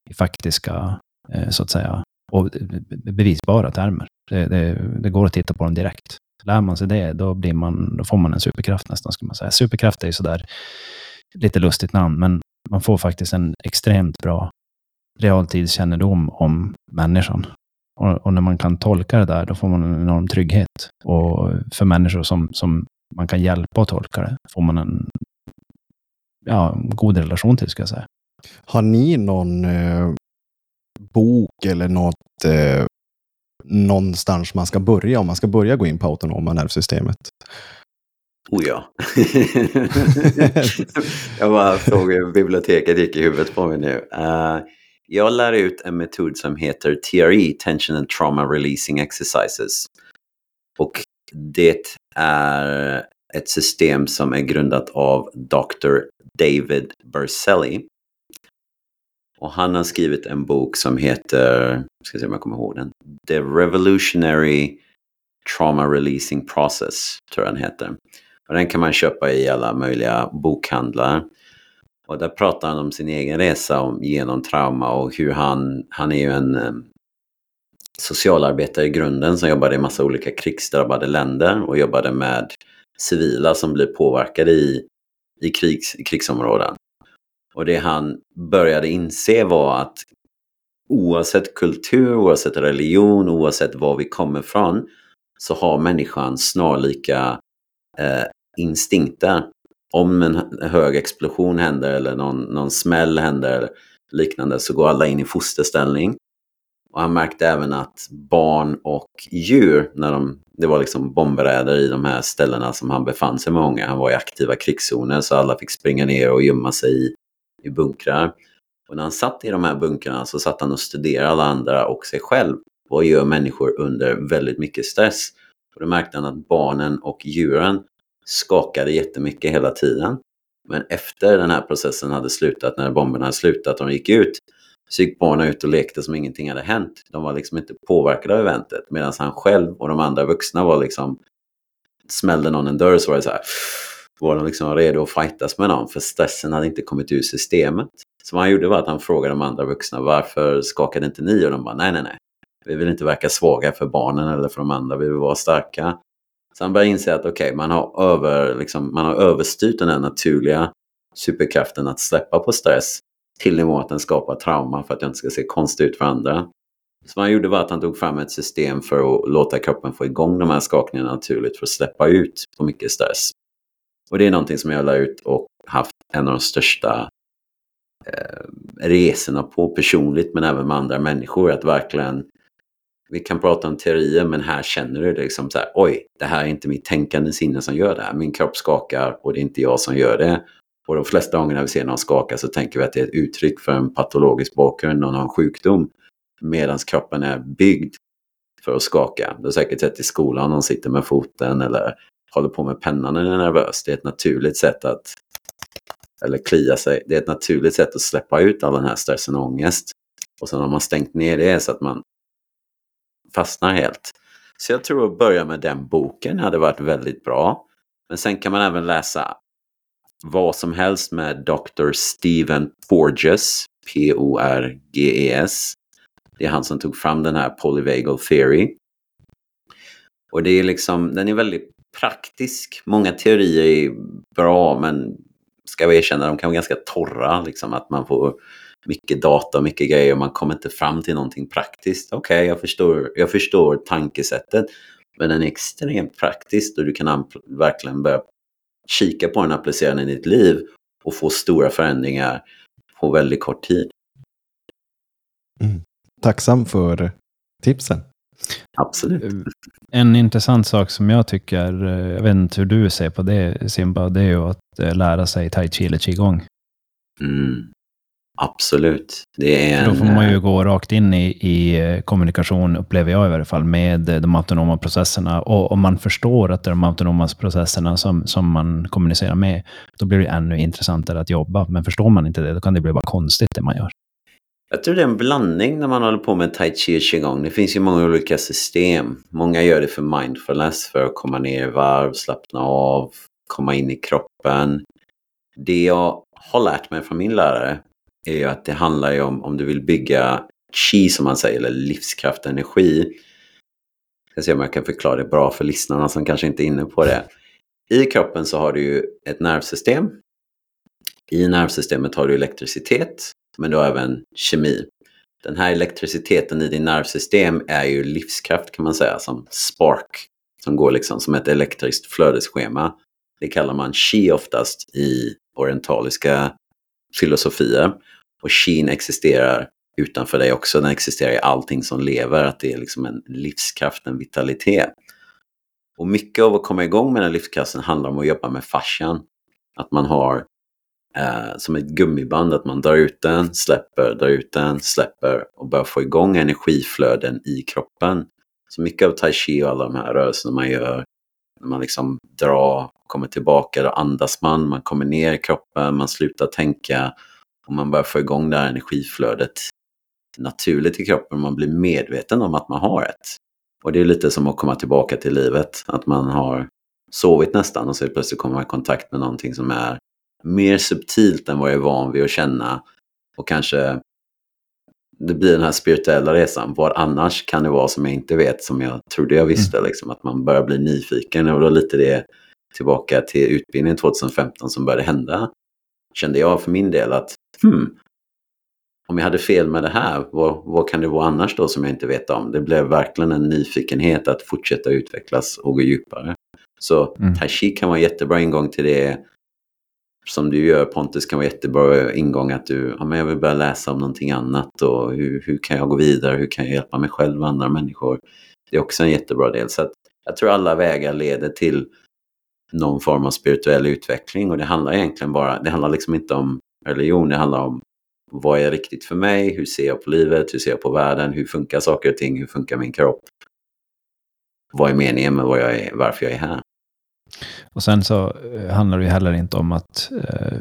i faktiska, eh, så att säga, och eh, bevisbara termer. Det, det, det går att titta på dem direkt. Lär man sig det, då, blir man, då får man en superkraft nästan, skulle man säga. Superkraft är ju sådär lite lustigt namn, men man får faktiskt en extremt bra realtidskännedom om människan. Och, och när man kan tolka det där, då får man en enorm trygghet. Och för människor som, som man kan hjälpa att tolka det, får man en ja, god relation till, ska jag säga. Har ni någon eh, bok eller något eh, någonstans man ska börja om man ska börja gå in på autonoma nervsystemet? Oh ja. jag bara såg hur biblioteket gick i huvudet på mig nu. Uh, jag lär ut en metod som heter TRE, Tension and Trauma Releasing Exercises. Och det är ett system som är grundat av Dr. David Berselli. Och han har skrivit en bok som heter, ska se om jag kommer ihåg den, The Revolutionary Trauma Releasing Process, tror jag den heter. Och den kan man köpa i alla möjliga bokhandlar. Och där pratar han om sin egen resa om, genom trauma och hur han, han är ju en eh, socialarbetare i grunden som jobbade i massa olika krigsdrabbade länder och jobbade med civila som blir påverkade i, i krigs, krigsområden. Och det han började inse var att oavsett kultur, oavsett religion, oavsett var vi kommer från så har människan snarlika eh, instinkter. Om en hög explosion händer eller någon, någon smäll händer eller liknande så går alla in i fosterställning. Och han märkte även att barn och djur, när de, det var liksom bombräder i de här ställena som han befann sig många. Han var i aktiva krigszoner så alla fick springa ner och gömma sig i, i bunkrar. Och när han satt i de här bunkrarna så satt han och studerade alla andra och sig själv. Vad gör människor under väldigt mycket stress? Och då märkte han att barnen och djuren skakade jättemycket hela tiden. Men efter den här processen hade slutat, när bomberna hade slutat och de gick ut, så gick barnen ut och lekte som ingenting hade hänt. De var liksom inte påverkade av eventet. Medan han själv och de andra vuxna var liksom, smällde någon en dörr så var det så här, Liksom var de liksom redo att fightas med någon för stressen hade inte kommit ur systemet. Så vad han gjorde var att han frågade de andra vuxna varför skakade inte ni? Och de bara nej, nej, nej. Vi vill inte verka svaga för barnen eller för de andra, vi vill vara starka. Så han började inse att okej, okay, man, har över, liksom, man har överstyrt den här naturliga superkraften att släppa på stress till nivå att den skapar trauma för att jag inte ska se konstig ut för andra. Så vad han gjorde var att han tog fram ett system för att låta kroppen få igång de här skakningarna naturligt för att släppa ut på mycket stress. Och det är någonting som jag la ut och haft en av de största eh, resorna på personligt men även med andra människor. Att verkligen, vi kan prata om teorier men här känner du det liksom så här, oj, det här är inte mitt tänkande sinne som gör det här. Min kropp skakar och det är inte jag som gör det. Och de flesta gånger när vi ser någon skaka så tänker vi att det är ett uttryck för en patologisk bakgrund, och någon sjukdom. Medan kroppen är byggd för att skaka. Du har säkert sett i skolan, någon sitter med foten eller håller på med pennan när den är nervös. Det är ett naturligt sätt att, eller klia sig, det är ett naturligt sätt att släppa ut all den här stressen och ångest. Och sen har man stängt ner det så att man fastnar helt. Så jag tror att börja med den boken hade varit väldigt bra. Men sen kan man även läsa vad som helst med Dr. Steven Porges, P-O-R-G-E-S. Det är han som tog fram den här polyvagal theory. Och det är liksom, den är väldigt praktisk. Många teorier är bra men ska vi erkänna, de kan vara ganska torra. Liksom, att man får mycket data och mycket grejer och man kommer inte fram till någonting praktiskt. Okej, okay, jag, förstår, jag förstår tankesättet. Men den är extremt praktisk och du kan verkligen börja kika på den, applicera den i ditt liv och få stora förändringar på väldigt kort tid. Mm. Tacksam för tipsen. Absolut. En intressant sak som jag tycker, eh, jag vet inte hur du ser på det Simba, det är ju att eh, lära sig tai chi eller qigong. Mm. Absolut. Det är För då får en, man ju eh, gå rakt in i, i eh, kommunikation, upplever jag i alla fall, med eh, de autonoma processerna. Och om man förstår att det är de autonoma processerna som, som man kommunicerar med, då blir det ännu intressantare att jobba. Men förstår man inte det, då kan det bli bara konstigt det man gör. Jag tror det är en blandning när man håller på med tai chi och qigong. Det finns ju många olika system. Många gör det för mindfulness, för att komma ner i varv, slappna av, komma in i kroppen. Det jag har lärt mig från min lärare är ju att det handlar ju om, om du vill bygga chi som man säger, eller livskraft, energi. Jag ska se om jag kan förklara det bra för lyssnarna som kanske inte är inne på det. I kroppen så har du ju ett nervsystem. I nervsystemet har du elektricitet, men du har även kemi. Den här elektriciteten i din nervsystem är ju livskraft kan man säga, som spark. Som går liksom som ett elektriskt flödesschema. Det kallar man chi oftast i orientaliska filosofier. Och shin existerar utanför dig också. Den existerar i allting som lever. Att det är liksom en livskraft, en vitalitet. Och mycket av att komma igång med den livskraften handlar om att jobba med fascian. Att man har eh, som ett gummiband, att man drar ut den, släpper, drar ut den, släpper och börjar få igång energiflöden i kroppen. Så mycket av tai chi och alla de här rörelserna man gör, när man liksom drar, kommer tillbaka, då andas man, man kommer ner i kroppen, man slutar tänka och man börjar få igång det här energiflödet naturligt i kroppen. Man blir medveten om att man har ett. Och det är lite som att komma tillbaka till livet. Att man har sovit nästan och så plötsligt kommer man i kontakt med någonting som är mer subtilt än vad jag är van vid att känna. Och kanske det blir den här spirituella resan. Vad annars kan det vara som jag inte vet, som jag trodde jag visste. Mm. Liksom, att man börjar bli nyfiken. Och då lite det tillbaka till utbildningen 2015 som började hända. Kände jag för min del att hmm, om jag hade fel med det här, vad, vad kan det vara annars då som jag inte vet om? Det blev verkligen en nyfikenhet att fortsätta utvecklas och gå djupare. Så Mm. tai chi kan vara en jättebra ingång till det. Som du gör Pontus kan vara jättebra ingång att du, ja men jag vill börja läsa om någonting annat och hur, hur kan jag gå vidare, hur kan jag hjälpa mig själv och andra människor. Det är också en jättebra del. Så att jag tror alla vägar leder till någon form av spirituell utveckling och det handlar egentligen bara, det handlar liksom inte om religion, det handlar om vad är riktigt för mig, hur ser jag på livet, hur ser jag på världen, hur funkar saker och ting, hur funkar min kropp. Vad är meningen med vad jag är, varför jag är här. Och sen så eh, handlar det ju heller inte om att eh,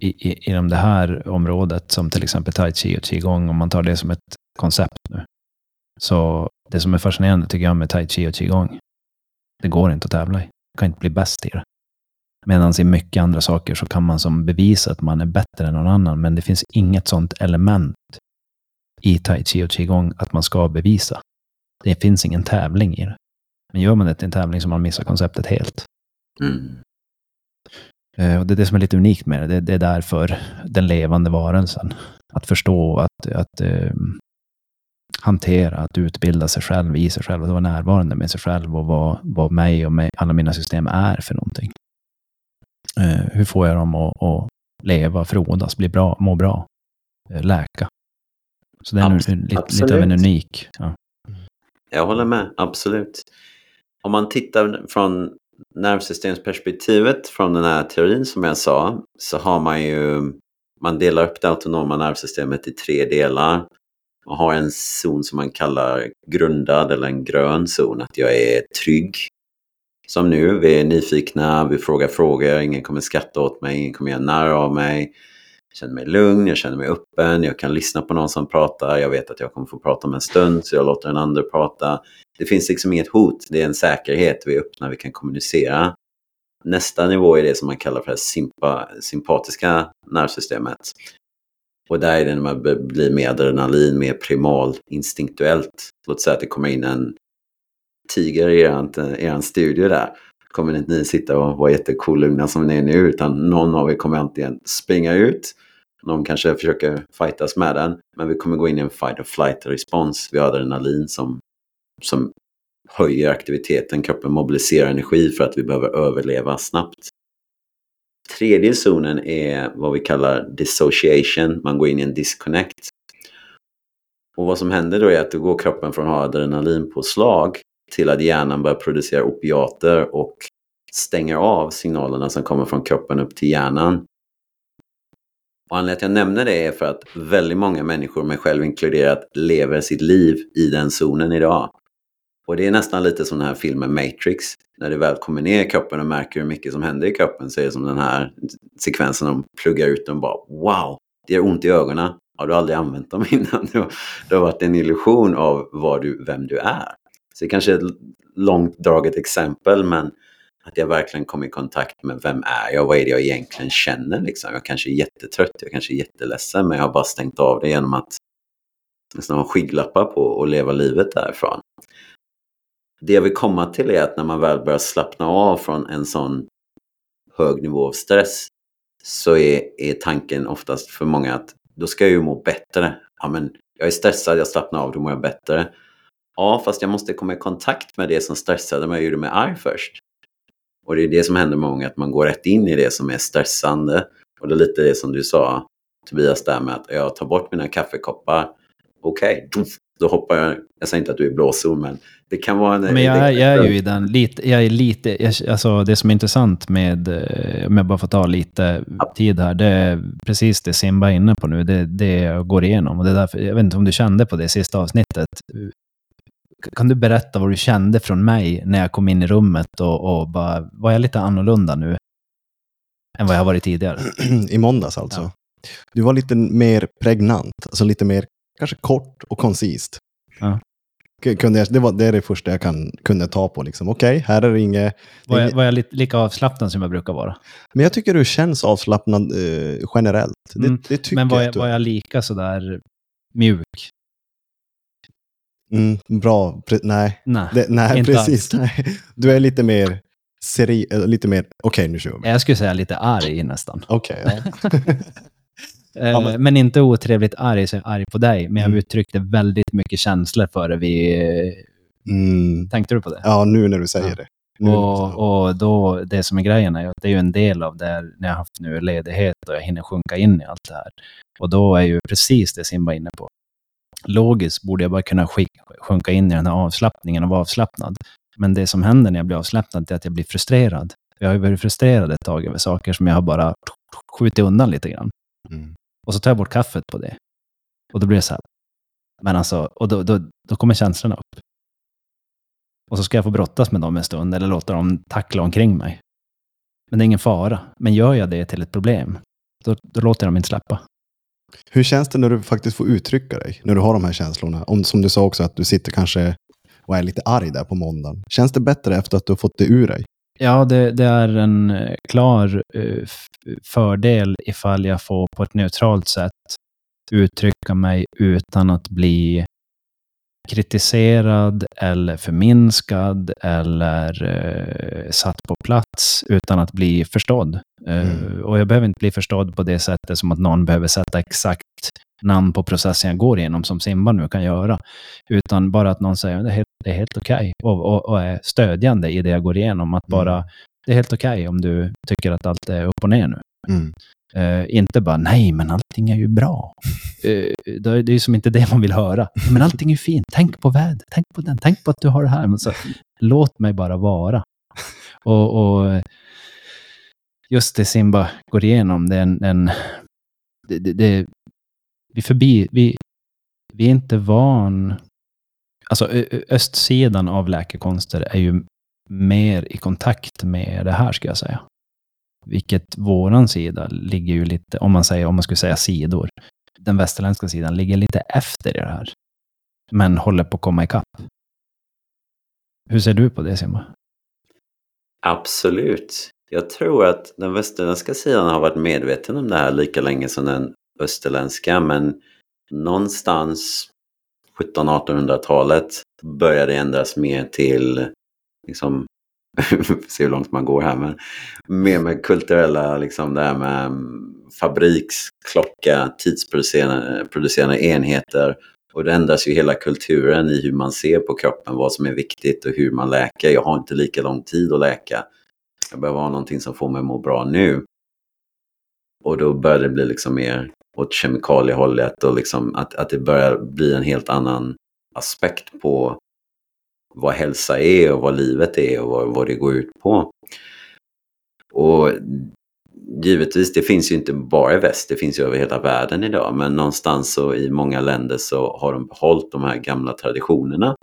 i, i, inom det här området, som till exempel tai chi och qigong, om man tar det som ett koncept nu. Så det som är fascinerande tycker jag med tai chi och qigong, det går inte att tävla i. Du kan inte bli bäst i det. Medan i mycket andra saker så kan man som bevisa att man är bättre än någon annan, men det finns inget sånt element i tai chi och qigong att man ska bevisa. Det finns ingen tävling i det. Men gör man det till en tävling så man missar konceptet helt. Mm. Eh, Och det är det som är lite unikt med det. Det, är därför den levande varelsen. Att förstå, att, att eh, hantera, att utbilda sig själv i sig själv. Att vara närvarande med sig själv och vad, vad mig och mig, alla mina system är för någonting. Eh, hur får jag dem att, att leva, frodas, bli bra, må bra, eh, läka? Så det är en, Abs- lite, lite av en unik. Ja. Jag håller med, absolut. Om man tittar från nervsystemsperspektivet från den här teorin som jag sa så har man ju man delar upp det autonoma nervsystemet i tre delar. Man har en zon som man kallar grundad eller en grön zon, att jag är trygg. Som nu, vi är nyfikna, vi frågar frågor, ingen kommer skratta åt mig, ingen kommer göra narr av mig. Jag känner mig lugn, jag känner mig öppen, jag kan lyssna på någon som pratar, jag vet att jag kommer få prata om en stund så jag låter den andra prata. Det finns liksom inget hot, det är en säkerhet, vi är öppna, vi kan kommunicera. Nästa nivå är det som man kallar för det sympa, sympatiska nervsystemet. Och där är det när man blir mer adrenalin, mer primal, instinktuellt. Låt säga att det kommer in en tiger i eran, eh, studio där. Kommer inte ni sitta och vara jättekolugna som ni är nu, utan någon av er kommer antingen springa ut, någon kanske försöker fightas med den, men vi kommer gå in i en fight or flight respons. Vi har adrenalin som, som höjer aktiviteten, kroppen mobiliserar energi för att vi behöver överleva snabbt. tredje zonen är vad vi kallar dissociation. Man går in i en disconnect. Och vad som händer då är att då går kroppen från att ha adrenalinpåslag till att hjärnan börjar producera opiater och stänger av signalerna som kommer från kroppen upp till hjärnan. Och anledningen till att jag nämner det är för att väldigt många människor, mig själv inkluderat, lever sitt liv i den zonen idag. Och det är nästan lite som den här filmen Matrix. När du väl kommer ner i kroppen och märker hur mycket som händer i kroppen så är det som den här sekvensen de pluggar ut dem bara wow, det gör ont i ögonen. Har du aldrig använt dem innan? Det har varit en illusion av vad du, vem du är. Så det kanske är ett långt draget exempel men att jag verkligen kom i kontakt med vem är jag? Vad är det jag egentligen känner? Liksom? Jag kanske är jättetrött, jag kanske är jätteledsen men jag har bara stängt av det genom att nästan ha skygglappar på och leva livet därifrån. Det jag vill komma till är att när man väl börjar slappna av från en sån hög nivå av stress så är, är tanken oftast för många att då ska jag ju må bättre. Ja, men jag är stressad, jag slappnar av, då mår jag bättre. Ja, fast jag måste komma i kontakt med det som stressade mig och gjorde mig arg först. Och det är det som händer med många, att man går rätt in i det som är stressande. Och det är lite det som du sa, Tobias, där med att jag tar bort mina kaffekoppar. Okej, okay, då hoppar jag. Jag säger inte att du är blåsol, men det kan vara en... Men jag, är, jag är ju i den, lite, jag är lite, jag, alltså det som är intressant med, eh, om jag bara får ta lite tid här, det är precis det Simba är inne på nu, det, det jag går igenom. Och det är därför, jag vet inte om du kände på det sista avsnittet, kan du berätta vad du kände från mig när jag kom in i rummet och, och bara, var jag lite annorlunda nu än vad jag varit tidigare? I måndags alltså? Ja. Du var lite mer pregnant, alltså lite mer kanske kort och koncist. Ja. Kunde jag, det, var, det är det första jag kan, kunde ta på. Liksom. Okej, okay, här är det inget... Var jag, var jag lite, lika avslappnad som jag brukar vara? Men jag tycker du känns avslappnad eh, generellt. Det, mm. det Men var jag, var jag lika sådär mjuk? Mm, bra, Pre nej. Nej, det, nej precis. Nej. Du är lite mer seri lite mer, okej okay, nu kör vi. Jag skulle säga lite arg nästan. Okej. Okay, ja. ja, men... men... inte otrevligt arg, så jag är arg på dig. Men jag mm. uttryckte väldigt mycket känslor för det. Vi... Mm. Tänkte du på det? Ja, nu när du säger ja. det. Och, och, då, det som är grejen är att det är ju en del av det här, när jag har haft nu ledighet och jag hinner sjunka in i allt det här. Och då är ju precis det Simba är inne på logiskt borde jag bara kunna sjunka in i den här avslappningen och vara avslappnad. Men det som händer när jag blir avslappnad är att jag blir frustrerad. Jag har ju varit frustrerad ett tag över saker som jag har bara skjutit undan lite grann. Mm. Och så tar jag bort kaffet på det. Och då blir det så här. Men alltså, och då, då, då kommer känslorna upp. Och så ska jag få brottas med dem en stund eller låta dem tackla omkring mig. Men det är ingen fara. Men gör jag det till ett problem, då, då låter jag dem inte släppa. Hur känns det när du faktiskt får uttrycka dig? När du har de här känslorna? Om, som du sa också, att du sitter kanske och är lite arg där på måndagen. Känns det bättre efter att du har fått det ur dig? Ja, det, det är en eh, klar uh, fördel ifall jag får på ett neutralt sätt uttrycka mig utan att bli kritiserad eller förminskad eller uh, satt på plats utan att bli förstådd. Mm. Uh, och jag behöver inte bli förstådd på det sättet som att någon behöver sätta exakt namn på processen jag går igenom, som Simba nu kan göra. Utan bara att någon säger det är helt, okej okay, och, och, och, är stödjande i det jag går igenom. Att bara, mm. det är helt okej okay om du tycker att allt är upp och ner nu. Mm. Uh, inte bara, nej, men allting är ju bra. Uh, det är ju som inte det man vill höra. Men allting är fint. Tänk på vädret, tänk på den, tänk på att du har det här. Men så, låt mig bara vara. Och, och just det Simba går igenom, det är en... en det, det, det, vi, förbi, vi, vi är inte van... Alltså östsidan av läkekonster är ju mer i kontakt med det här, ska jag säga. Vilket våran sida ligger ju lite, om man, säger, om man skulle säga sidor, den västerländska sidan ligger lite efter i det här. Men håller på att komma ikapp. Hur ser du på det Simba? Absolut. Jag tror att den västerländska sidan har varit medveten om det här lika länge som den österländska. Men någonstans 1700-1800-talet började det ändras mer till liksom se hur långt man går här, men mer med kulturella, liksom det här med mm, fabriksklocka, tidsproducerande enheter. Och det ändras ju hela kulturen i hur man ser på kroppen, vad som är viktigt och hur man läker. Jag har inte lika lång tid att läka. Jag behöver ha någonting som får mig att må bra nu. Och då börjar det bli liksom mer åt kemikaliehållet och liksom att, att det börjar bli en helt annan aspekt på vad hälsa är och vad livet är och vad, vad det går ut på. Och givetvis, det finns ju inte bara i väst, det finns ju över hela världen idag. Men någonstans så i många länder så har de behållit de här gamla traditionerna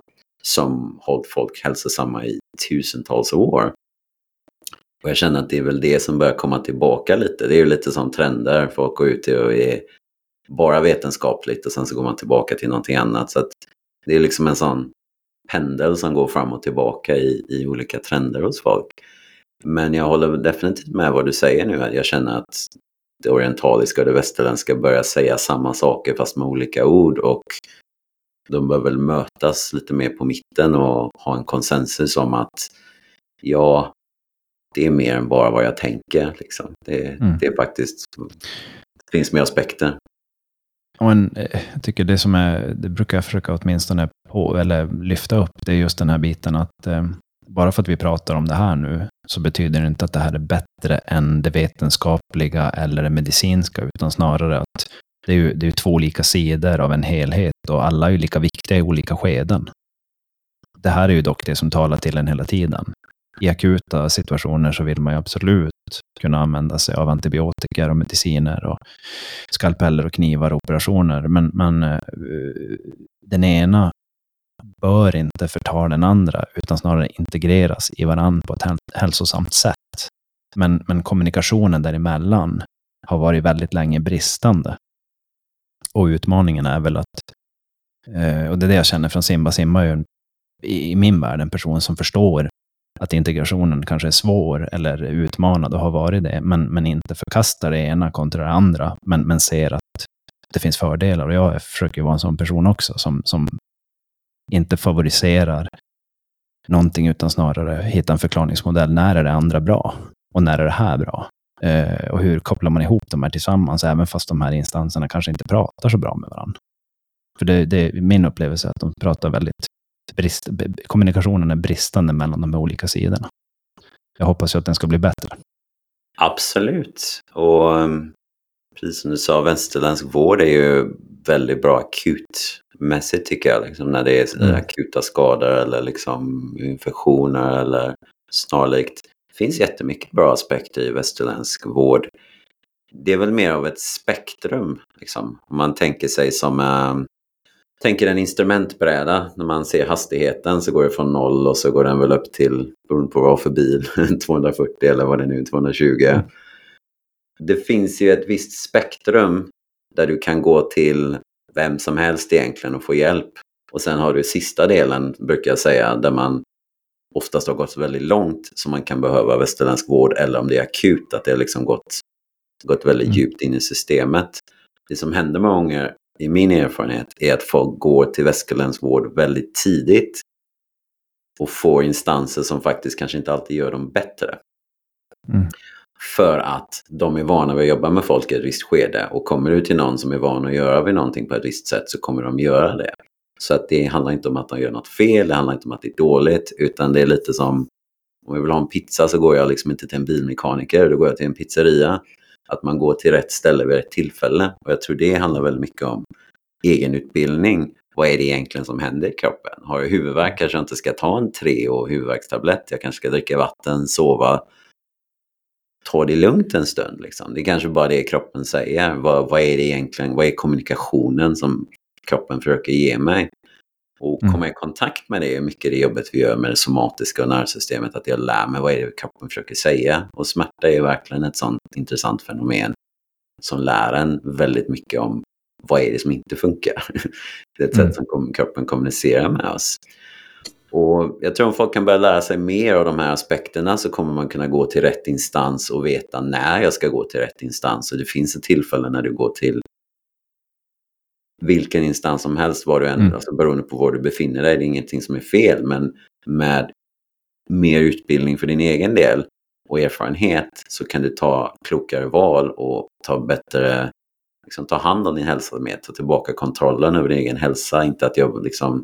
som hållit folk hälsosamma i tusentals år. Och jag känner att det är väl det som börjar komma tillbaka lite. Det är ju lite som trender, folk går ut och är bara vetenskapligt och sen så går man tillbaka till någonting annat. Så att det är liksom en sån pendel som går fram och tillbaka i, i olika trender hos folk. Men jag håller definitivt med vad du säger nu. Jag känner att det orientaliska och det västerländska börjar säga samma saker fast med olika ord och de bör väl mötas lite mer på mitten och ha en konsensus om att ja, det är mer än bara vad jag tänker. Liksom. Det, mm. det är faktiskt, det finns mer aspekter. Men, eh, jag tycker det som är, det brukar jag försöka åtminstone på, eller lyfta upp, det är just den här biten att eh, bara för att vi pratar om det här nu, så betyder det inte att det här är bättre än det vetenskapliga eller det medicinska, utan snarare att det är ju det är två olika sidor av en helhet och alla är ju lika viktiga i olika skeden. Det här är ju dock det som talar till en hela tiden. I akuta situationer så vill man ju absolut kunna använda sig av antibiotika och mediciner och skalpeller och knivar och operationer. Men, men eh, den ena bör inte förta den andra, utan snarare integreras i varandra på ett hälsosamt sätt. Men, men kommunikationen däremellan har varit väldigt länge bristande. Och utmaningen är väl att, eh, och det är det jag känner från Simba, Simba är ju i min värld en person som förstår att integrationen kanske är svår eller utmanad och har varit det, men, men inte förkastar det ena kontra det andra, men, men ser att det finns fördelar. Och jag försöker vara en sån person också, som, som inte favoriserar någonting, utan snarare hitta en förklaringsmodell. När är det andra bra? Och när är det här bra? Eh, och hur kopplar man ihop de här tillsammans, även fast de här instanserna kanske inte pratar så bra med varandra? För det, det är min upplevelse att de pratar väldigt brist, kommunikationen är bristande mellan de olika sidorna. Jag hoppas ju att den ska bli bättre. Absolut. Och um, precis som du sa, västerländsk vård är ju väldigt bra akutmässigt tycker jag. Liksom när det är mm. akuta skador eller liksom infektioner eller snarlikt. Det finns jättemycket bra aspekter i västerländsk vård. Det är väl mer av ett spektrum. Liksom. Om man tänker sig som um, tänker en instrumentbräda. När man ser hastigheten så går det från noll och så går den väl upp till, beroende på vad för bil, 240 eller vad det nu är, 220. Mm. Det finns ju ett visst spektrum där du kan gå till vem som helst egentligen och få hjälp. Och sen har du sista delen, brukar jag säga, där man oftast har gått väldigt långt som man kan behöva västerländsk vård eller om det är akut, att det har liksom gått, gått väldigt mm. djupt in i systemet. Det som händer många gånger i min erfarenhet är att folk går till västerländsk vård väldigt tidigt och får instanser som faktiskt kanske inte alltid gör dem bättre. Mm. För att de är vana vid att jobba med folk i ett visst skede och kommer du till någon som är van att göra vid någonting på ett visst sätt så kommer de göra det. Så att det handlar inte om att de gör något fel, det handlar inte om att det är dåligt, utan det är lite som om jag vill ha en pizza så går jag liksom inte till en bilmekaniker, då går jag till en pizzeria. Att man går till rätt ställe vid rätt tillfälle. Och jag tror det handlar väldigt mycket om egenutbildning. Vad är det egentligen som händer i kroppen? Har jag huvudvärk kanske jag inte ska ta en Treo huvudvärkstablett. Jag kanske ska dricka vatten, sova, ta det lugnt en stund. Liksom. Det är kanske bara det kroppen säger. Vad, vad är det egentligen? Vad är kommunikationen som kroppen försöker ge mig? Och mm. komma i kontakt med det är mycket det jobbet vi gör med det somatiska och nervsystemet. Att jag lär mig vad är det kroppen försöker säga. Och smärta är verkligen ett sånt intressant fenomen som lär en väldigt mycket om vad är det som inte funkar. Det är ett mm. sätt som kroppen kommunicerar med oss. Och jag tror om folk kan börja lära sig mer av de här aspekterna så kommer man kunna gå till rätt instans och veta när jag ska gå till rätt instans. Och det finns ett tillfälle när du går till vilken instans som helst, var du än, mm. alltså beroende på var du befinner dig. Det är ingenting som är fel, men med mer utbildning för din egen del och erfarenhet så kan du ta klokare val och ta bättre, liksom ta hand om din hälsa mer, ta tillbaka kontrollen över din egen hälsa. Inte att jag liksom,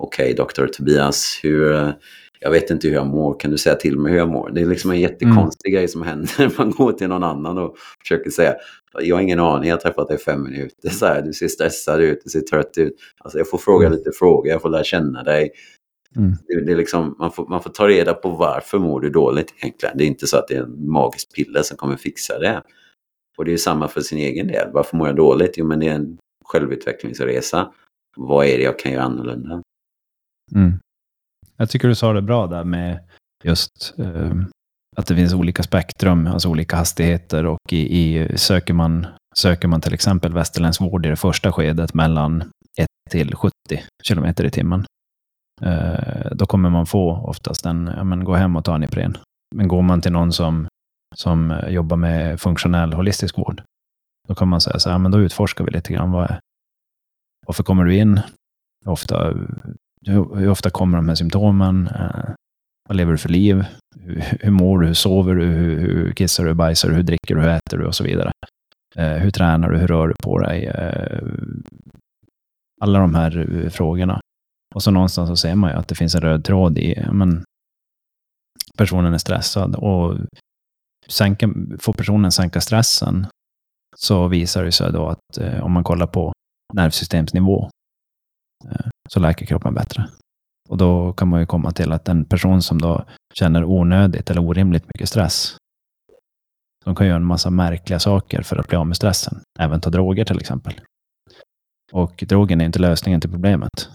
okej okay, doktor Tobias, hur, jag vet inte hur jag mår, kan du säga till mig hur jag mår? Det är liksom en jättekonstig mm. grej som händer. Man går till någon annan och försöker säga, jag har ingen aning, jag har träffat dig i fem minuter. Så här, du ser stressad ut, du ser trött ut. Alltså, jag får fråga mm. lite frågor, jag får lära känna dig. Mm. Det, det, är liksom, man, får, man får ta reda på varför mår du dåligt egentligen. Det är inte så att det är en magisk piller som kommer fixa det. Och det är samma för sin egen del. Varför mår jag dåligt? Jo, men det är en självutvecklingsresa. Vad är det jag kan göra annorlunda? Mm. Jag tycker du sa det bra där med just eh, att det finns olika spektrum, alltså olika hastigheter och i, i, söker, man, söker man till exempel västerländsk vård i det första skedet mellan 1 till 70 kilometer i timmen, eh, då kommer man få oftast en, ja men gå hem och ta en Ipren. Men går man till någon som, som jobbar med funktionell holistisk vård, då kan man säga så här, men då utforskar vi lite grann. Vad är, varför kommer du in? Ofta hur, hur, ofta kommer de här symptomen? Eh, vad lever du för liv? Hur, hur mår du? Hur sover du? Hur, hur kissar du? Hur Bajsar du? Hur dricker du? Hur äter du? Och så vidare. Eh, hur tränar du? Hur rör du på dig? Eh, alla de här eh, frågorna. Och så någonstans så ser man ju att det finns en röd tråd i, men personen är stressad och sänka, får personen sänka stressen så visar det sig då att eh, om man kollar på nervsystemsnivå Eh, så läker kroppen bättre. Och då kan man ju komma till att en person som då känner onödigt eller orimligt mycket stress, de kan göra en massa märkliga saker för att bli av med stressen. Även ta droger till exempel. Och drogen är inte lösningen till problemet.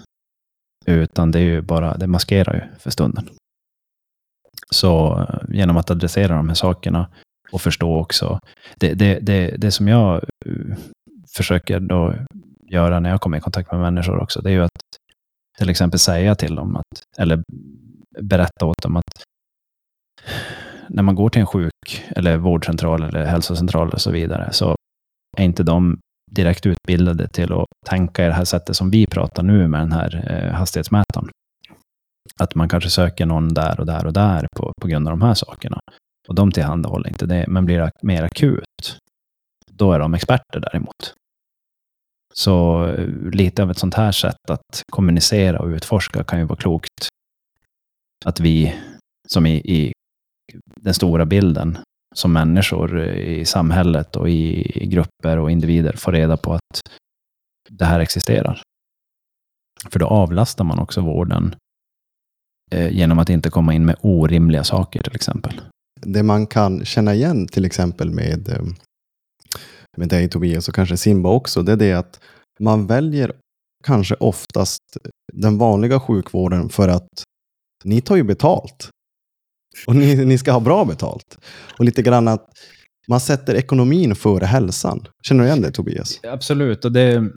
Utan det är ju bara, det maskerar ju för stunden. Så eh, genom att adressera de här sakerna och förstå också. Det, det, det, det som jag eh, försöker då göra när jag kommer i kontakt med människor också, det är ju att till exempel säga till dem, att, eller berätta åt dem att när man går till en sjuk eller vårdcentral eller hälsocentral och så vidare, så är inte de direkt utbildade till att tänka i det här sättet som vi pratar nu med den här eh, hastighetsmätaren. Att man kanske söker någon där och där och där på, på grund av de här sakerna. Och de tillhandahåller inte det, men blir det mer akut, då är de experter däremot. Så eh, lite av ett sånt här sätt att kommunicera och utforska kan ju vara klokt. Att vi, som i, i den stora bilden, som människor eh, i samhället och i grupper och individer får reda på att det här existerar. För då avlastar man också vården eh, genom att inte komma in med orimliga saker till exempel. Det man kan känna igen till exempel med eh, med dig Tobias och kanske Simba också, det är det att man väljer kanske oftast den vanliga sjukvården för att ni tar ju betalt. Och ni, ni ska ha bra betalt. Och lite grann att man sätter ekonomin före hälsan. Känner du igen det Tobias? Absolut, och det,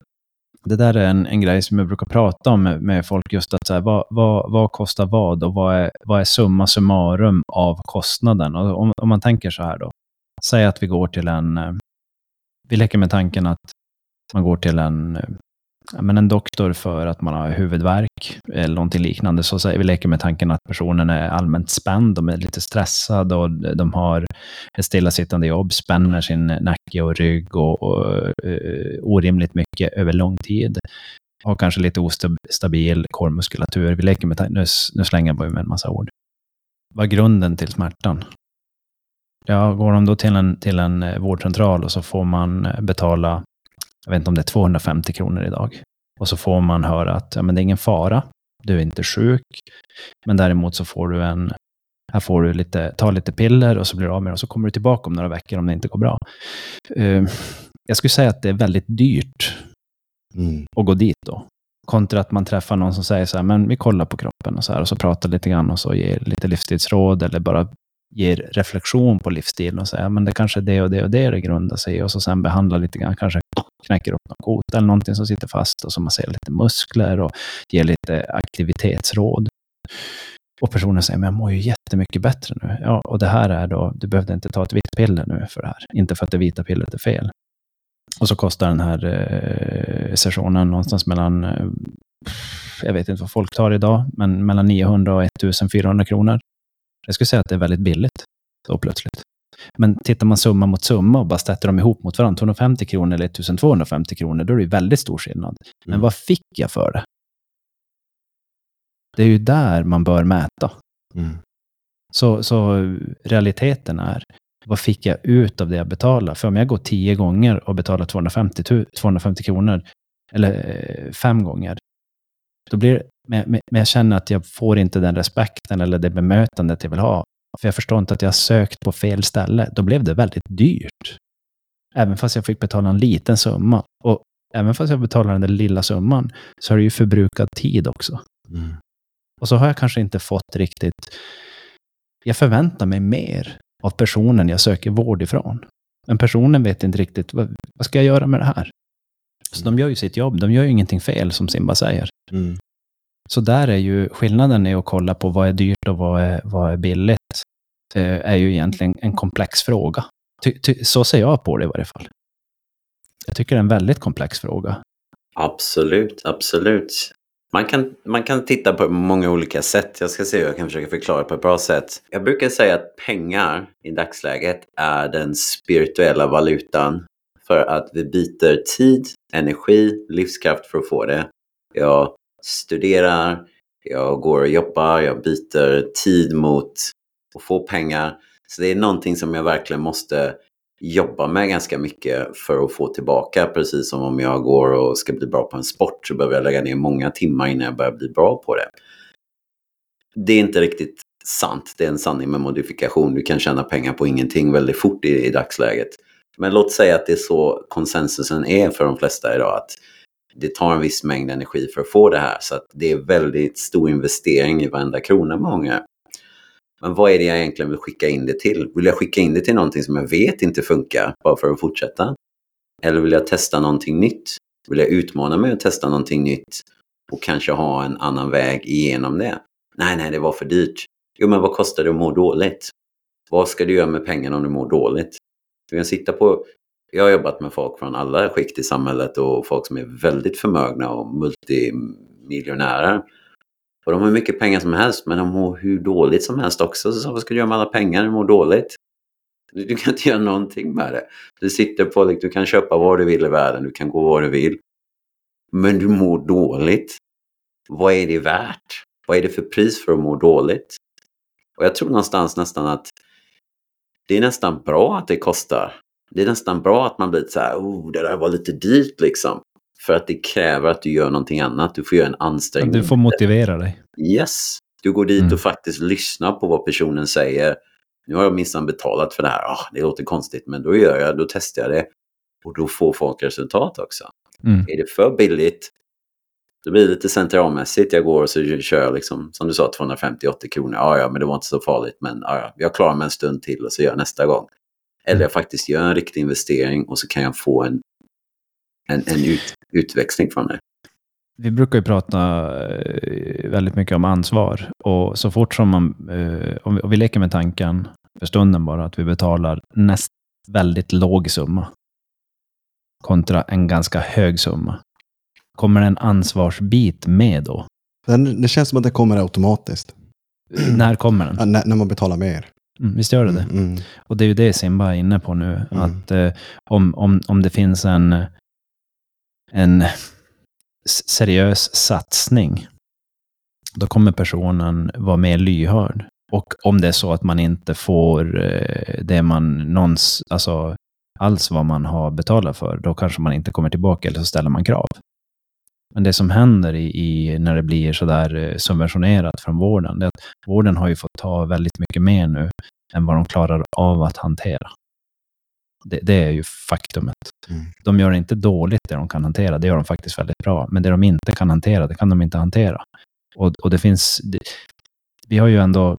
det där är en, en grej som jag brukar prata om med, med folk, just att så här, vad, vad, vad, kostar vad och vad är, vad är summa summarum av kostnaden? Och om, om man tänker så här då, säg att vi går till en, eh, vi leker med tanken att man går till en, men en doktor för att man har huvudvärk eller någonting liknande, så vi leker med tanken att personen är allmänt spänd, de är lite stressade och de har ett stillasittande jobb, spänner sin nacke och rygg och, och uh, orimligt mycket över lång tid. Har kanske lite ostabil kormuskulatur. Vi leker med tanken, nu, nu slänger jag bara med en massa ord. Vad är grunden till smärtan? Ja, går de då till en, till en eh, vårdcentral och så får man eh, betala, jag vet inte om det är 250 kronor idag. Och så får man höra att ja, men det är ingen fara, du är inte sjuk, men däremot så får du en, här får du lite, ta lite piller och så blir du av med det och så kommer du tillbaka om några veckor om det inte går bra. Uh, jag skulle säga att det är väldigt dyrt mm. att gå dit då. Kontra att man träffar någon som säger så här, men vi kollar på kroppen och så här, och så pratar lite grann och så ger lite livstidsråd eller bara ger reflektion på livsstilen och säger men det kanske är det och det och det det grundar sig i och så sen behandlar lite grann, kanske knäcker upp någon kota eller någonting som sitter fast och så man ser lite muskler och ger lite aktivitetsråd. Och personen säger, men jag mår ju jättemycket bättre nu. Ja, och det här är då, du behövde inte ta ett vitt piller nu för det här. Inte för att det vita pillret är fel. Och så kostar den här eh, sessionen någonstans mellan, eh, jag vet inte vad folk tar idag, men mellan 900 och 1400 kronor. Jag skulle säga att det är väldigt billigt då plötsligt. Men tittar man summa mot summa och bara sätter dem ihop mot varandra, 250 kronor eller 1250 kronor, då är det väldigt stor skillnad. Men mm. vad fick jag för det? Det är ju där man bör mäta. Mm. Så, så realiteten är, vad fick jag ut av det jag betalade? För om jag går tio gånger och betalar 250, tu- 250 kronor, eller eh, fem gånger, då blir men, men jag känner att jag får inte den respekten eller det bemötandet jag vill ha. För jag förstår inte att jag har sökt på fel ställe. Då blev det väldigt dyrt. Även fast jag fick betala en liten summa. Och även fast jag betalar den där lilla summan, så har det ju förbrukad tid också. Mm. Och så har jag kanske inte fått riktigt... Jag förväntar mig mer av personen jag söker vård ifrån. Men personen vet inte riktigt, vad, vad ska jag göra med det här? Så de gör ju sitt jobb, de gör ju ingenting fel som Simba säger. Mm. Så där är ju skillnaden i att kolla på vad är dyrt och vad är, vad är billigt, eh, är ju egentligen en komplex fråga. Ty, ty, så ser jag på det i varje fall. Jag tycker det är en väldigt komplex fråga. Absolut, absolut. Man kan, man kan titta på många olika sätt. Jag ska se hur jag kan försöka förklara på ett bra sätt. Jag brukar säga att pengar i dagsläget är den spirituella valutan. För att vi byter tid, energi, livskraft för att få det. Jag studerar, jag går och jobbar, jag byter tid mot att få pengar. Så det är någonting som jag verkligen måste jobba med ganska mycket för att få tillbaka. Precis som om jag går och ska bli bra på en sport så behöver jag lägga ner många timmar innan jag börjar bli bra på det. Det är inte riktigt sant. Det är en sanning med modifikation. Du kan tjäna pengar på ingenting väldigt fort i, i dagsläget. Men låt säga att det är så konsensusen är för de flesta idag. Att det tar en viss mängd energi för att få det här. Så att det är väldigt stor investering i varenda krona många. Men vad är det jag egentligen vill skicka in det till? Vill jag skicka in det till någonting som jag vet inte funkar bara för att fortsätta? Eller vill jag testa någonting nytt? Vill jag utmana mig att testa någonting nytt och kanske ha en annan väg igenom det? Nej, nej, det var för dyrt. Jo, men vad kostar det att må dåligt? Vad ska du göra med pengarna om du mår dåligt? Du kan sitta på... Jag har jobbat med folk från alla skikt i samhället och folk som är väldigt förmögna och multimiljonärer. Och de har hur mycket pengar som helst, men de mår hur dåligt som helst också. Så vad ska du göra med alla pengar? Du mår dåligt. Du, du kan inte göra någonting med det. Du sitter på, du kan köpa vad du vill i världen, du kan gå var du vill. Men du mår dåligt. Vad är det värt? Vad är det för pris för att må dåligt? Och jag tror någonstans nästan att det är nästan bra att det kostar. Det är nästan bra att man blir så här, oh, det där var lite dyrt liksom. För att det kräver att du gör någonting annat. Du får göra en ansträngning. Du får motivera dig. Yes. Du går dit Mm. och faktiskt lyssnar på vad personen säger. Nu har jag minsann betalat för det här. Ah, det låter konstigt, men då gör jag, då testar jag det. Och då får folk resultat också. Mm. Är det för billigt, då blir det lite centralmässigt. Jag går och så kör jag liksom, som du sa, 250-80 kronor. Ja, ja, men det var inte så farligt. Men ja, ja, jag klarar mig en stund till och så gör jag nästa gång. Eller jag faktiskt gör en riktig investering och så kan jag få en, en, en ut, utväxling från det. Vi brukar ju prata eh, väldigt mycket om ansvar. Och så fort som man, eh, om vi, om vi leker med tanken för stunden bara, att vi betalar näst väldigt låg summa kontra en ganska hög summa. Kommer en ansvarsbit med då? Det känns som att det kommer automatiskt. När kommer den? Ja, när, när man betalar mer. Mm, visst gör det det? Mm, mm. Och det är ju det Simba är inne på nu. Mm. Att eh, om, om, om det finns en, en seriös satsning, då kommer personen vara mer lyhörd. Och om det är så att man inte får eh, det man någons, alltså alls vad man har betalat för, då kanske man inte kommer tillbaka eller så ställer man krav. Men det som händer i, i när det blir sådär eh, subventionerat från vården, det är att vården har ju fått ta väldigt mycket mer nu än vad de klarar av att hantera. Det, det är ju faktumet. Mm. De gör inte dåligt det de kan hantera, det gör de faktiskt väldigt bra. Men det de inte kan hantera, det kan de inte hantera. Och, och det finns... Det, vi har ju ändå,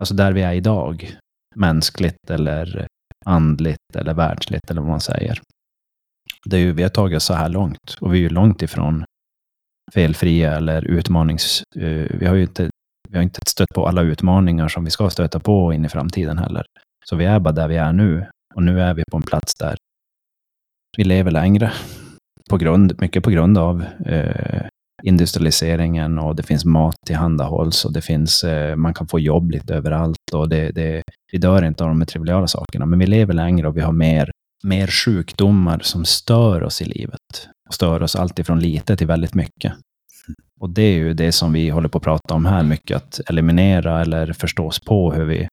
alltså där vi är idag, mänskligt eller andligt eller världsligt eller vad man säger. Det är ju, vi har tagit oss så här långt och vi är ju långt ifrån felfria eller utmanings... Eh, vi har ju inte vi har inte stött på alla utmaningar som vi ska stöta på in i framtiden heller. Så vi är bara där vi är nu. Och nu är vi på en plats där vi lever längre. På grund, mycket på grund av eh, industrialiseringen och det finns mat tillhandahålls och det finns, eh, man kan få jobb lite överallt och det, det, vi dör inte av de här triviala sakerna. Men vi lever längre och vi har mer, mer sjukdomar som stör oss i livet. Och stör oss allt ifrån lite till väldigt mycket. Och det är ju det som vi håller på att prata om här mycket, att eliminera eller förstås på hur vi,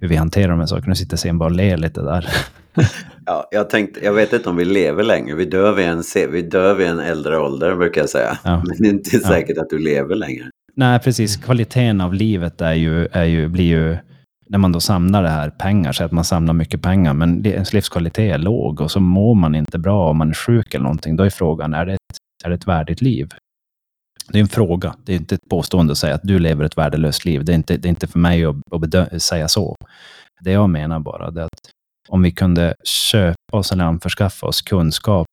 hur vi hanterar de här sakerna. Nu sitter Sten bara och ler lite där. Ja, jag tänkte, jag vet inte om vi lever längre. Vi dör vid en, vi dör vid en äldre ålder brukar jag säga. Ja. Men det är inte Ja. säkert att du lever längre. Nej, precis. Kvaliteten av livet är ju, är ju, blir ju, när man då samlar det här pengar, så att man samlar mycket pengar, men ens livskvalitet är låg och så mår man inte bra om man är sjuk eller någonting, då är frågan, är det ett, är det ett värdigt liv? Det är en fråga. Det är inte ett påstående att säga att du lever ett värdelöst liv. Det är inte, det är inte för mig att, att säga så. Det jag menar bara det är att om vi kunde köpa oss eller anförskaffa oss kunskap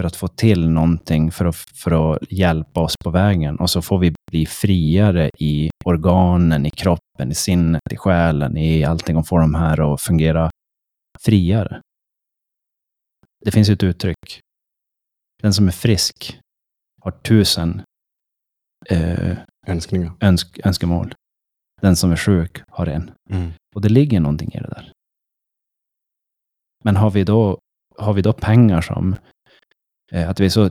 för att få till någonting för att, för att hjälpa oss på vägen. Och så får vi bli friare i organen, i kroppen, i sinnet, i själen, i allting och få de här att fungera friare. Det finns ju ett uttryck. Den som är frisk har tusen eh, Önskningar. önsk, önskemål. Den som är sjuk har en. Mm. Och det ligger någonting i det där. Men har vi då, har vi då pengar som... Eh, att vi är så...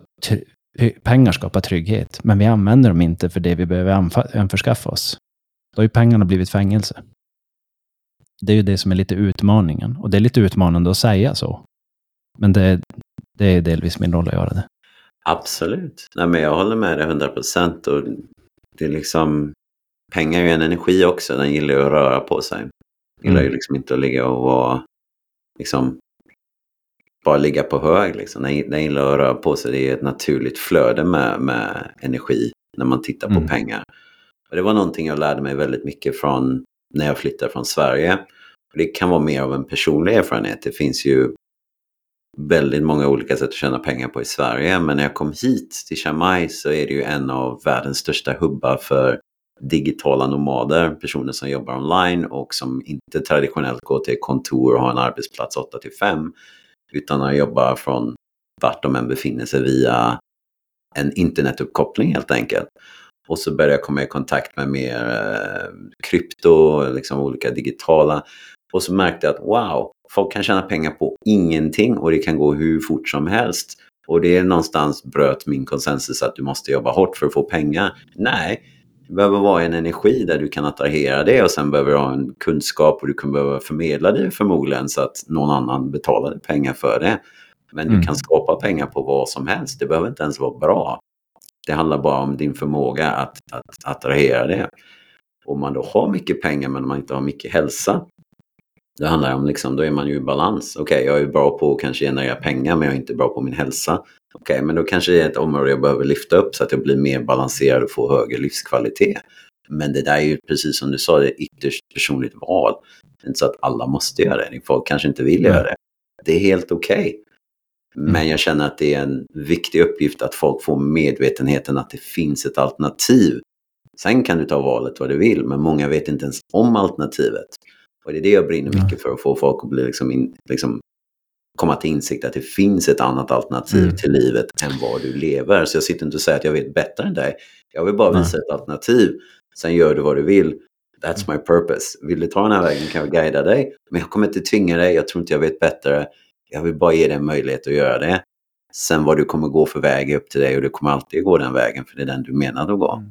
Pengar skapar trygghet, men vi använder dem inte för det vi behöver anförskaffa oss. Då har ju pengarna blivit fängelse. Det är ju det som är lite utmaningen. Och det är lite utmanande att säga så. Men det, det är delvis min roll att göra det. Absolut. Nej, men jag håller med dig 100 procent. Det är liksom... Pengar är ju en energi också. Den gillar ju att röra på sig. Den gillar ju Mm. liksom inte att ligga och vara... Liksom, bara ligga på hög. Liksom. Den, den gillar att röra på sig. Det är ett naturligt flöde med, med energi när man tittar på Mm. pengar. Och det var någonting jag lärde mig väldigt mycket från när jag flyttade från Sverige. Det kan vara mer av en personlig erfarenhet. Det finns ju väldigt många olika sätt att tjäna pengar på i Sverige. Men när jag kom hit till Chiang Mai så är det ju en av världens största hubbar för digitala nomader. Personer som jobbar online och som inte traditionellt går till kontor och har en arbetsplats 8 till 5. Utan att jobba från vart de än befinner sig via en internetuppkoppling helt enkelt. Och så började jag komma i kontakt med mer eh, krypto, liksom olika digitala. Och så märkte jag att wow, folk kan tjäna pengar på ingenting och det kan gå hur fort som helst. Och det är någonstans bröt min konsensus att du måste jobba hårt för att få pengar. Nej, det behöver vara en energi där du kan attrahera det och sen behöver du ha en kunskap och du kan behöva förmedla det förmodligen så att någon annan betalar pengar för det. Men du Mm. kan skapa pengar på vad som helst. Det behöver inte ens vara bra. Det handlar bara om din förmåga att, att attrahera det. Om man då har mycket pengar men man inte har mycket hälsa. Det handlar om liksom, då är man ju i balans. Okej, jag är bra på att kanske generera pengar men jag är inte bra på min hälsa. Okej, men då kanske det är ett område jag behöver lyfta upp så att jag blir mer balanserad och får högre livskvalitet. Men det där är ju precis som du sa, det är ytterst personligt val. Det är inte så att alla måste göra det. Folk kanske inte vill göra det. Det är helt okej. Men jag känner att det är en viktig uppgift att folk får medvetenheten att det finns ett alternativ. Sen kan du ta valet vad du vill, men många vet inte ens om alternativet. Och det är det jag brinner mycket för, att få folk att bli liksom in, liksom, komma till insikt att det finns ett annat alternativ Mm. till livet än vad du lever. Så jag sitter inte och säger att jag vet bättre än dig. Jag vill bara visa ett alternativ. Sen gör du vad du vill. That's my purpose. Vill du ta den här vägen kan jag guida dig. Men jag kommer inte tvinga dig. Jag tror inte jag vet bättre. Jag vill bara ge dig en möjlighet att göra det. Sen vad du kommer gå för väg är upp till dig och du kommer alltid gå den vägen för det är den du menade att gå.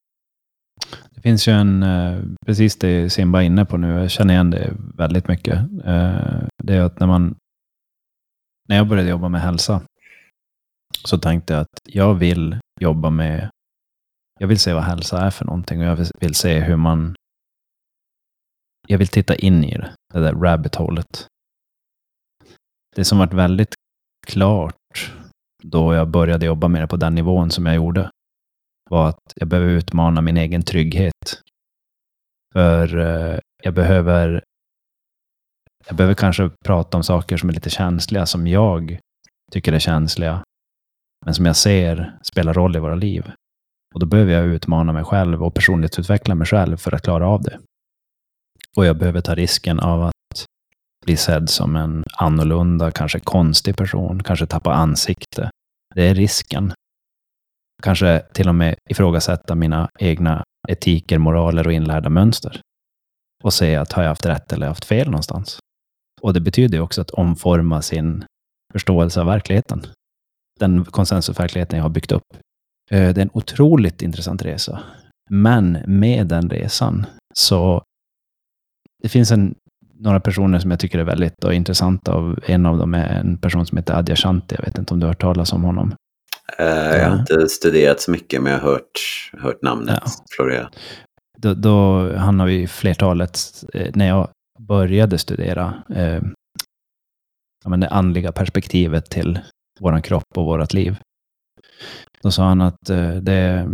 Det finns ju en, eh, precis det Simba är inne på nu, jag känner igen det väldigt mycket. Eh, Det är att när man, när jag började jobba med hälsa, så tänkte jag att jag vill jobba med, jag vill se vad hälsa är för någonting och jag vill- vill se hur man, jag vill titta in i det, det där rabbit hålet. Det som varit väldigt klart då jag började jobba med det på den nivån som jag gjorde, var att jag behöver utmana min egen trygghet. För eh, jag behöver jag behöver kanske prata om saker som är lite känsliga, som jag tycker är känsliga, men som jag ser spelar roll i våra liv. Och då behöver jag utmana mig själv och personlighetsutveckla mig själv för att klara av det. Och jag behöver ta risken av att bli sedd som en annorlunda, kanske konstig person, kanske tappa ansikte. Det är risken kanske till och med ifrågasätta mina egna etiker, moraler och inlärda mönster. Och se att har jag haft rätt eller haft fel någonstans? Och det betyder ju också att omforma sin förståelse av verkligheten. Den konsensusverkligheten jag har byggt upp. Eh, det är en otroligt intressant resa. Men med den resan så det finns en, några personer som jag tycker är väldigt intressanta. Och en av dem är en person som heter Adya Shanti. Jag vet inte om du har hört talas om honom. Eh, jag har inte studerat så mycket, men jag har hört, hört namnet Ja. florera. Då, då han har vi flertalet, eh, när jag började studera eh, ja, men det andliga perspektivet till vår kropp och vårt liv. Då sa han att eh, det,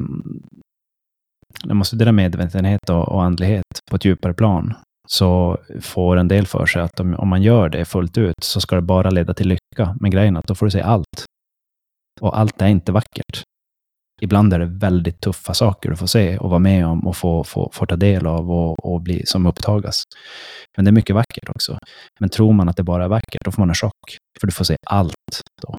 när man studerar medvetenhet och, och andlighet på ett djupare plan så får en del för sig att om, om man gör det fullt ut så ska det bara leda till lycka. Men grejen är att då får du se allt. Och allt är inte vackert. Ibland är det väldigt tuffa saker du får se och vara med om och få, få, få ta del av och, och bli, som upptagas. Men det är mycket vackert också. Men tror man att det bara är vackert, då får man en chock. För du får se allt då.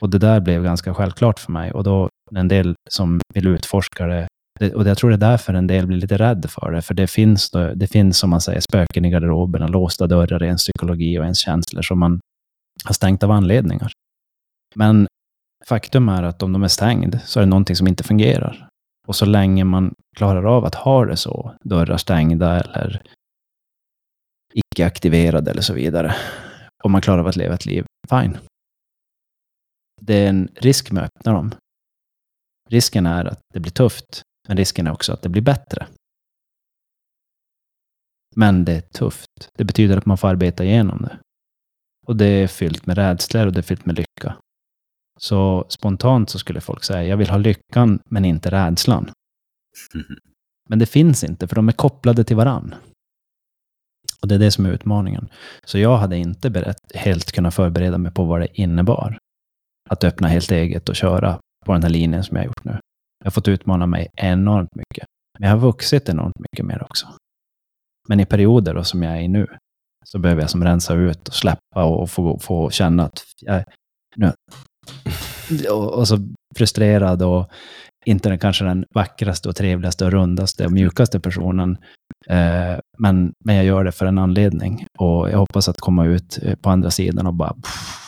Och det där blev ganska självklart för mig. Och då en del som vill utforska det, och jag tror det är därför en del blir lite rädd för det. För det finns, det finns som man säger, spöken i garderoberna, låsta dörrar i ens psykologi och ens känslor som man har stängt av anledningar. Men faktum är att om de är stängd så är det någonting som inte fungerar. Och så länge man klarar av att ha det så, dörrar stängda eller icke aktiverade eller så vidare, och man klarar av att leva ett liv, fine. Det är en risk med att öppna dem. Risken är att det blir tufft, men risken är också att det blir bättre. Men det är tufft. Det betyder att man får arbeta igenom det. Och det är fyllt med rädslor och det är fyllt med lycka. Så spontant så skulle folk säga, jag vill ha lyckan men inte rädslan. Men det finns inte, för de är kopplade till varann. Och det är det som är utmaningen. Så jag hade inte berett, helt kunnat förbereda mig på vad det innebar. Att öppna helt eget och köra på den här linjen som jag har gjort nu. Jag har fått utmana mig enormt mycket. Men jag har vuxit enormt mycket mer också. Men i perioder då, som jag är i nu, så behöver jag som rensa ut och släppa och få, få känna att jag, nu, och, och så frustrerad och inte den, kanske den vackraste och trevligaste och rundaste och mjukaste personen. Eh, men, men jag gör det för en anledning. Och jag hoppas att komma ut eh, på andra sidan och bara... Pff,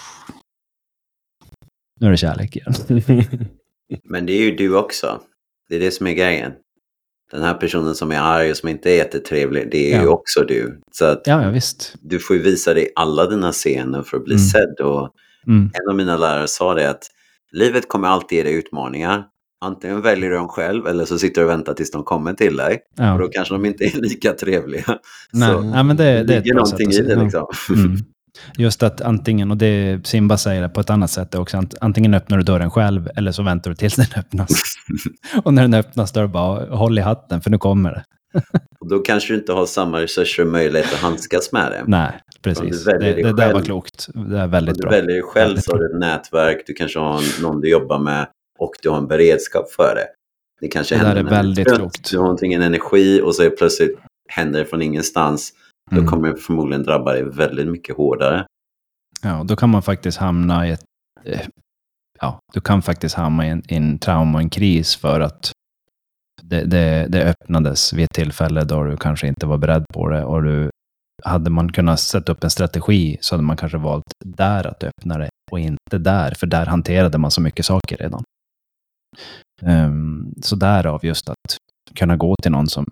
nu är det kärlek igen. Men det är ju du också. Det är det som är grejen. Den här personen som är arg och som inte är jättetrevlig, det är ju Ja. också du. Så att Ja, ja visst. du får ju visa dig alla dina scener för att bli Mm. sedd. Och Mm. en av mina lärare sa det att livet kommer alltid ge dig utmaningar. Antingen väljer du dem själv eller så sitter du och väntar tills de kommer till dig. Och Ja. då kanske de inte är lika trevliga. Nej, Så nej, men det, det ett ligger någonting i det liksom. Mm. Just att antingen, och det Simba säger det på ett annat sätt också, ant- antingen öppnar du dörren själv eller så väntar du tills den öppnas. och när den öppnas då är det bara håll i hatten för nu kommer det. Och då kanske du inte har samma resurser och möjlighet att handskas med det. Nej, precis. du väljer Det, det där var klokt. Det är väldigt du bra. väljer dig själv Väldigt så har du ett nätverk, du kanske har någon du jobbar med och du har en beredskap för det. Det kanske Det händer är du väldigt trött, klokt. Du har någonting, en energi och så är plötsligt händer det från ingenstans. Då Mm. kommer det förmodligen drabba dig väldigt mycket hårdare. Ja, då kan man faktiskt hamna i ett... eh, Ja, du kan faktiskt hamna i en, i en trauma och en kris för att det, det, det öppnades vid ett tillfälle då du kanske inte var beredd på det och du hade man kunnat sätta upp en strategi så hade man kanske valt där att öppna det och inte där, för där hanterade man så mycket saker redan. Um, så därav just att kunna gå till någon som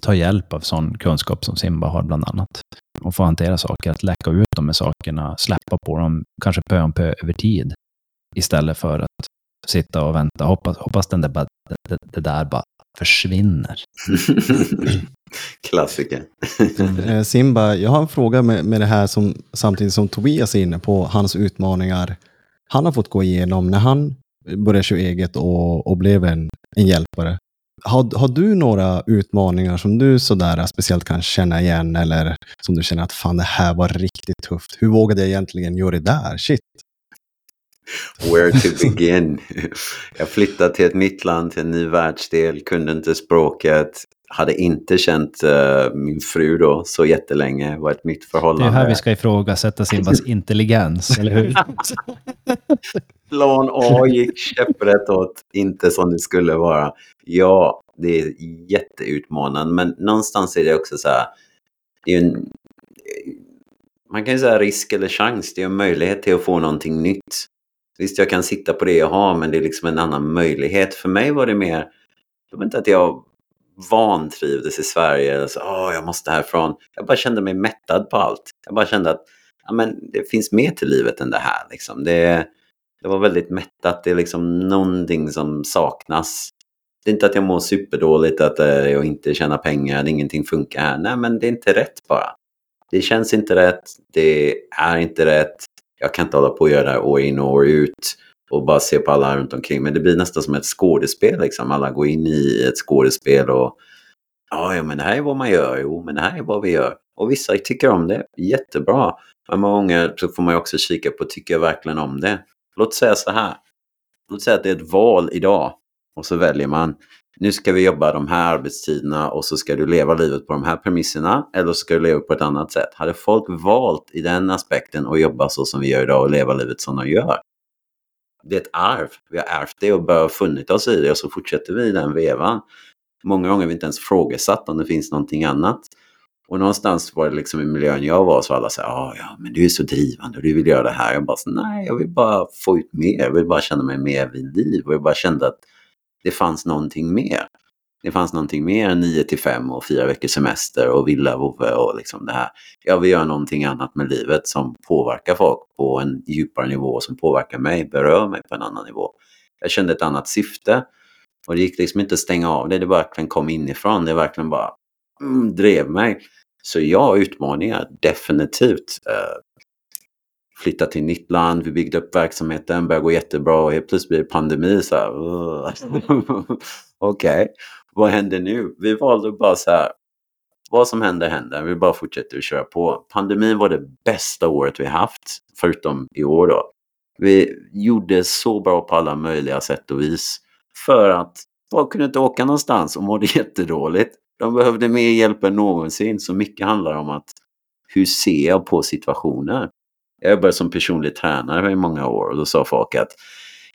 tar hjälp av sån kunskap som Simba har bland annat och få hantera saker, att läcka ut de här sakerna, släppa på dem, kanske pö om pö över tid. Istället för att sitta och vänta, hoppas, hoppas den där, bara- det, det där bara försvinner. Klassiker. Eh, Simba, jag har en fråga med, med det här som samtidigt som Tobias är inne på, hans utmaningar han har fått gå igenom när han började köra eget och, och blev en, en hjälpare. Har, har du några utmaningar som du sådär speciellt kan känna igen eller som du känner att fan det här var riktigt tufft. Hur vågade jag egentligen göra det där? Shit. Where to begin? Jag flyttade till ett nytt land, till en ny världsdel, kunde inte språket, hade inte känt eh, min fru då så jättelänge, var ett nytt Det förhållande. är här vi ska ifrågasätta Simbas intelligens, eller hur? Plan A gick käpprätt åt, inte som det skulle vara. Ja, det är jätteutmanande, men någonstans är det också så här, det är en, man kan ju säga risk eller chans, det är en möjlighet till att få någonting nytt. Visst, jag kan sitta på det jag har, men det är liksom en annan möjlighet. För mig var det mer, det var inte att jag vantrivdes i Sverige. Så, Åh, jag måste härifrån. Jag bara kände mig mättad på allt. Jag bara kände att ja, men det finns mer till livet än det här. Liksom. Det, det var väldigt mättat. Det är liksom någonting som saknas. Det är inte att jag mår superdåligt, att eh, jag inte tjänar pengar, att ingenting funkar här. Nej, men det är inte rätt bara. Det känns inte rätt. Det är inte rätt. Jag kan inte hålla på och göra det här år in och år ut och bara se på alla runt omkring. Men det blir nästan som ett skådespel. Liksom. Alla går in i ett skådespel och ja, ja, men det här är vad man gör. Jo, men det här är vad vi gör. Och vissa tycker om det. Jättebra. Men många gånger så får man ju också kika på, tycker jag verkligen om det? Låt säga så här. Låt säga att det är ett val idag. Och så väljer man, nu ska vi jobba de här arbetstiderna och så ska du leva livet på de här premisserna. Eller så ska du leva på ett annat sätt. Hade folk valt i den aspekten att jobba så som vi gör idag och leva livet som de gör. Det är ett arv. Vi har ärvt det och bara funnit oss i det och så fortsätter vi i den vevan. Många gånger har vi inte ens frågesatt om det finns någonting annat. Och någonstans var det liksom i miljön jag var så alla sa ah, ja men du är så drivande och du vill göra det här. Jag bara nej jag vill bara få ut mer. Jag vill bara känna mig mer vid liv. Och jag bara kände att det fanns någonting mer. Det fanns någonting mer än 9 till 5 och fyra veckors semester och villa vovve och liksom det här. Jag vill göra någonting annat med livet som påverkar folk på en djupare nivå, som påverkar mig, berör mig på en annan nivå. Jag kände ett annat syfte och det gick liksom inte att stänga av det, det verkligen kom inifrån. Det verkligen bara mm, drev mig. Så ja, utmaningar, definitivt. Eh, Flytta till nytt land, vi byggde upp verksamheten, började gå jättebra och helt plötsligt blir det pandemi. Så Okej, okay. vad händer nu? Vi valde bara så här, vad som händer händer, vi bara fortsätter att köra på. Pandemin var det bästa året vi haft, förutom i år då. Vi gjorde så bra på alla möjliga sätt och vis. För att folk kunde inte åka någonstans och mådde jättedåligt. De behövde mer hjälp än någonsin. Så mycket handlar om att hur ser jag på situationer? Jag jobbade som personlig tränare i många år och då sa folk att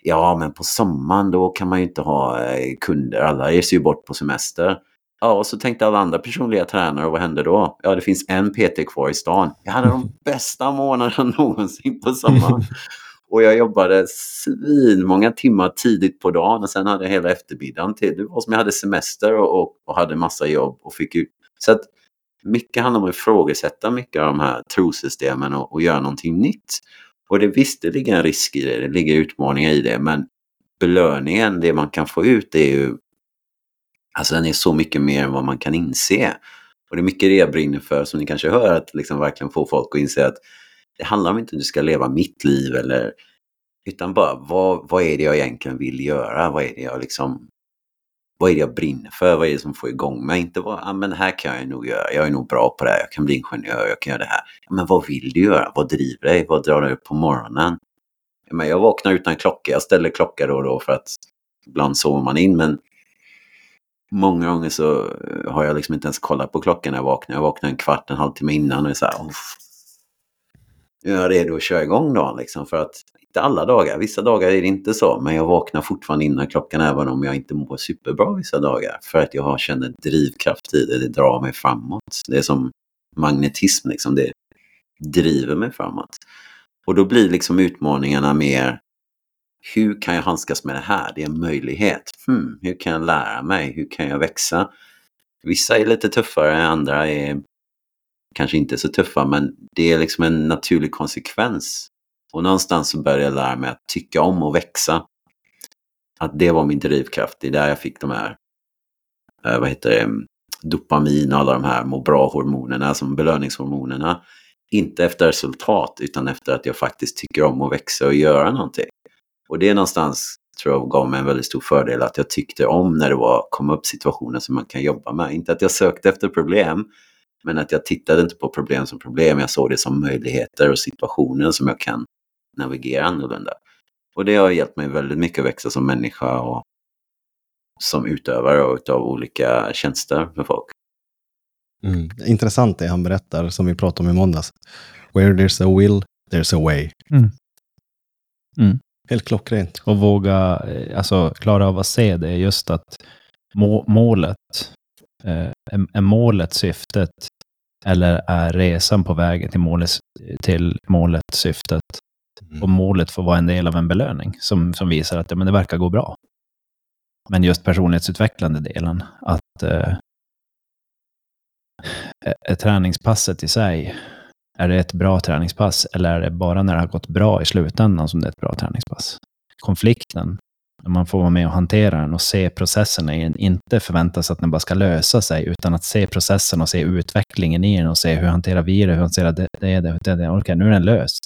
ja, men på sommaren då kan man ju inte ha eh, kunder. Alla reser ju bort på semester. Ja, och så tänkte alla andra personliga tränare, och vad hände då? Ja, det finns en PT kvar i stan. Jag hade de bästa månaderna någonsin på sommaren. Och jag jobbade svin många timmar tidigt på dagen och sen hade jag hela eftermiddagen till. Det var som jag hade semester och, och, och hade massa jobb och fick ut. Så att mycket handlar om att ifrågasätta mycket av de här trosystemen och, och göra någonting nytt. Och det visst, det ligger en risk i det, det ligger utmaningar i det, men belöningen, det man kan få ut, är ju Alltså den är så mycket mer än vad man kan inse. Och det är mycket det jag brinner för, som ni kanske hör, att liksom verkligen få folk att inse att det handlar om inte att du ska leva mitt liv eller utan bara vad, vad är det jag egentligen vill göra? Vad är det jag liksom vad är det jag brinner för? Vad är det som får igång mig? Inte bara, ah, men det här kan jag nog göra. Jag är nog bra på det här. Jag kan bli ingenjör. Jag kan göra det här. Men vad vill du göra? Vad driver dig? Vad drar du upp på morgonen? Men jag vaknar utan klocka. Jag ställer klocka då och då för att ibland sover man in. Men många gånger så eh, har jag liksom inte ens kollat på klockan när jag vaknar. Jag vaknar en kvart, en halvtimme innan och är så här, jag är redo att köra igång dagen. Liksom, för att, inte alla dagar, vissa dagar är det inte så. Men jag vaknar fortfarande innan klockan även om jag inte mår superbra vissa dagar. För att jag känner drivkraft i det, det drar mig framåt. Det är som magnetism, liksom, det driver mig framåt. Och då blir liksom utmaningarna mer hur kan jag handskas med det här? Det är en möjlighet. Hmm, hur kan jag lära mig? Hur kan jag växa? Vissa är lite tuffare, andra är kanske inte så tuffa, men det är liksom en naturlig konsekvens. Och någonstans så började jag lära mig att tycka om och växa. Att det var min drivkraft. Det är där jag fick de här, eh, vad heter det, mm, dopamin och alla de här må bra-hormonerna, som belöningshormonerna. Inte efter resultat, utan efter att jag faktiskt tycker om att växa och göra någonting. Och det någonstans tror jag gav mig en väldigt stor fördel att jag tyckte om när det var, kom upp situationer som man kan jobba med. Inte att jag sökte efter problem, men att jag tittade inte på problem som problem, jag såg det som möjligheter och situationer som jag kan navigera annorlunda. Och det har hjälpt mig väldigt mycket att växa som människa och som utövare av olika tjänster för folk. Mm. Intressant det han berättar, som vi pratade om i måndags. Where there's a will, there's a way. Mm. Mm. Helt klockrent. Och våga, eh, alltså klara av att se det, just att må, målet, eh, är, målet syftet eller är resan på vägen till målet, till målet syftet? Mm. Och målet får vara en del av en belöning som, som visar att ja, men det verkar gå bra. Men just personlighetsutvecklande delen, att eh, eh, är träningspasset i sig, är det ett bra träningspass eller är det bara när det har gått bra i slutändan som det är ett bra träningspass? Konflikten, när man får vara med och hantera den och se processen i den, inte förvänta sig att den bara ska lösa sig, utan att se processen och se utvecklingen i den och se hur hanterar vi det, hur hanterar det, det, det, det, det. Okej, nu är den löst.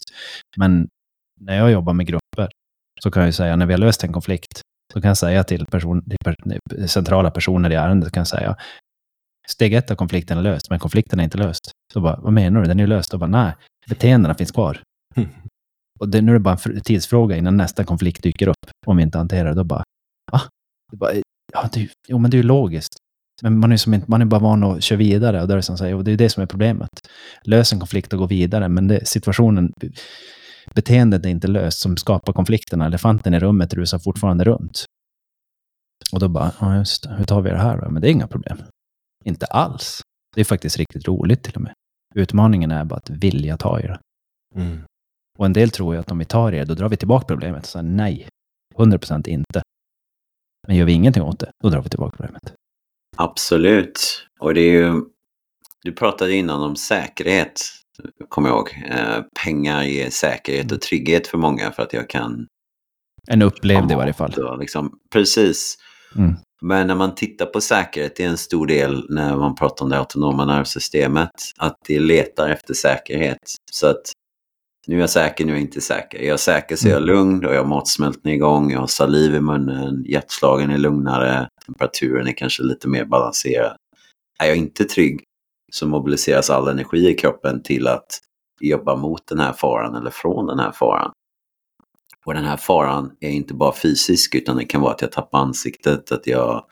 Men när jag jobbar med grupper så kan jag ju säga, när vi har löst en konflikt, så kan jag säga till, person, till centrala personer i ärendet, kan jag säga, steg ett av konflikten är löst, men konflikten är inte löst. Så bara, vad menar du? Den är ju löst. Och bara, nej, beteendena finns kvar. Och det, nu är det bara en tidsfråga innan nästa konflikt dyker upp. Om vi inte hanterar det, då bara, ah, det bara ja, det, jo, men det är ju logiskt. Men man är, som inte, man är bara van att köra vidare och, det är som säger, och det är det som är problemet. Lös en konflikt och gå vidare, men det, situationen, beteendet är inte löst som skapar konflikterna. Elefanten i rummet rusar fortfarande runt. Och då bara, ja just hur tar vi det här då? Men det är inga problem. Inte alls. Det är faktiskt riktigt roligt till och med. Utmaningen är bara att vilja ta i det. Mm. Och en del tror ju att om vi tar i det, då drar vi tillbaka problemet. Så nej, 100% inte. Men gör vi ingenting åt det, då drar vi tillbaka problemet. Absolut. Och det är ju... Du pratade innan om säkerhet, kommer jag ihåg. Eh, pengar ger säkerhet och trygghet för många för att jag kan... En upplevd i varje fall. Och Liksom, precis. Mm. Men när man tittar på säkerhet, det är en stor del när man pratar om det autonoma nervsystemet, att det letar efter säkerhet. Så att nu är jag säker, nu är jag inte säker. Är jag säker så är jag lugn, då har jag matsmältning igång, jag har saliv i munnen, hjärtslagen är lugnare, temperaturen är kanske lite mer balanserad. Är jag inte trygg så mobiliseras all energi i kroppen till att jobba mot den här faran eller från den här faran. Och den här faran är inte bara fysisk utan det kan vara att jag tappar ansiktet, att jag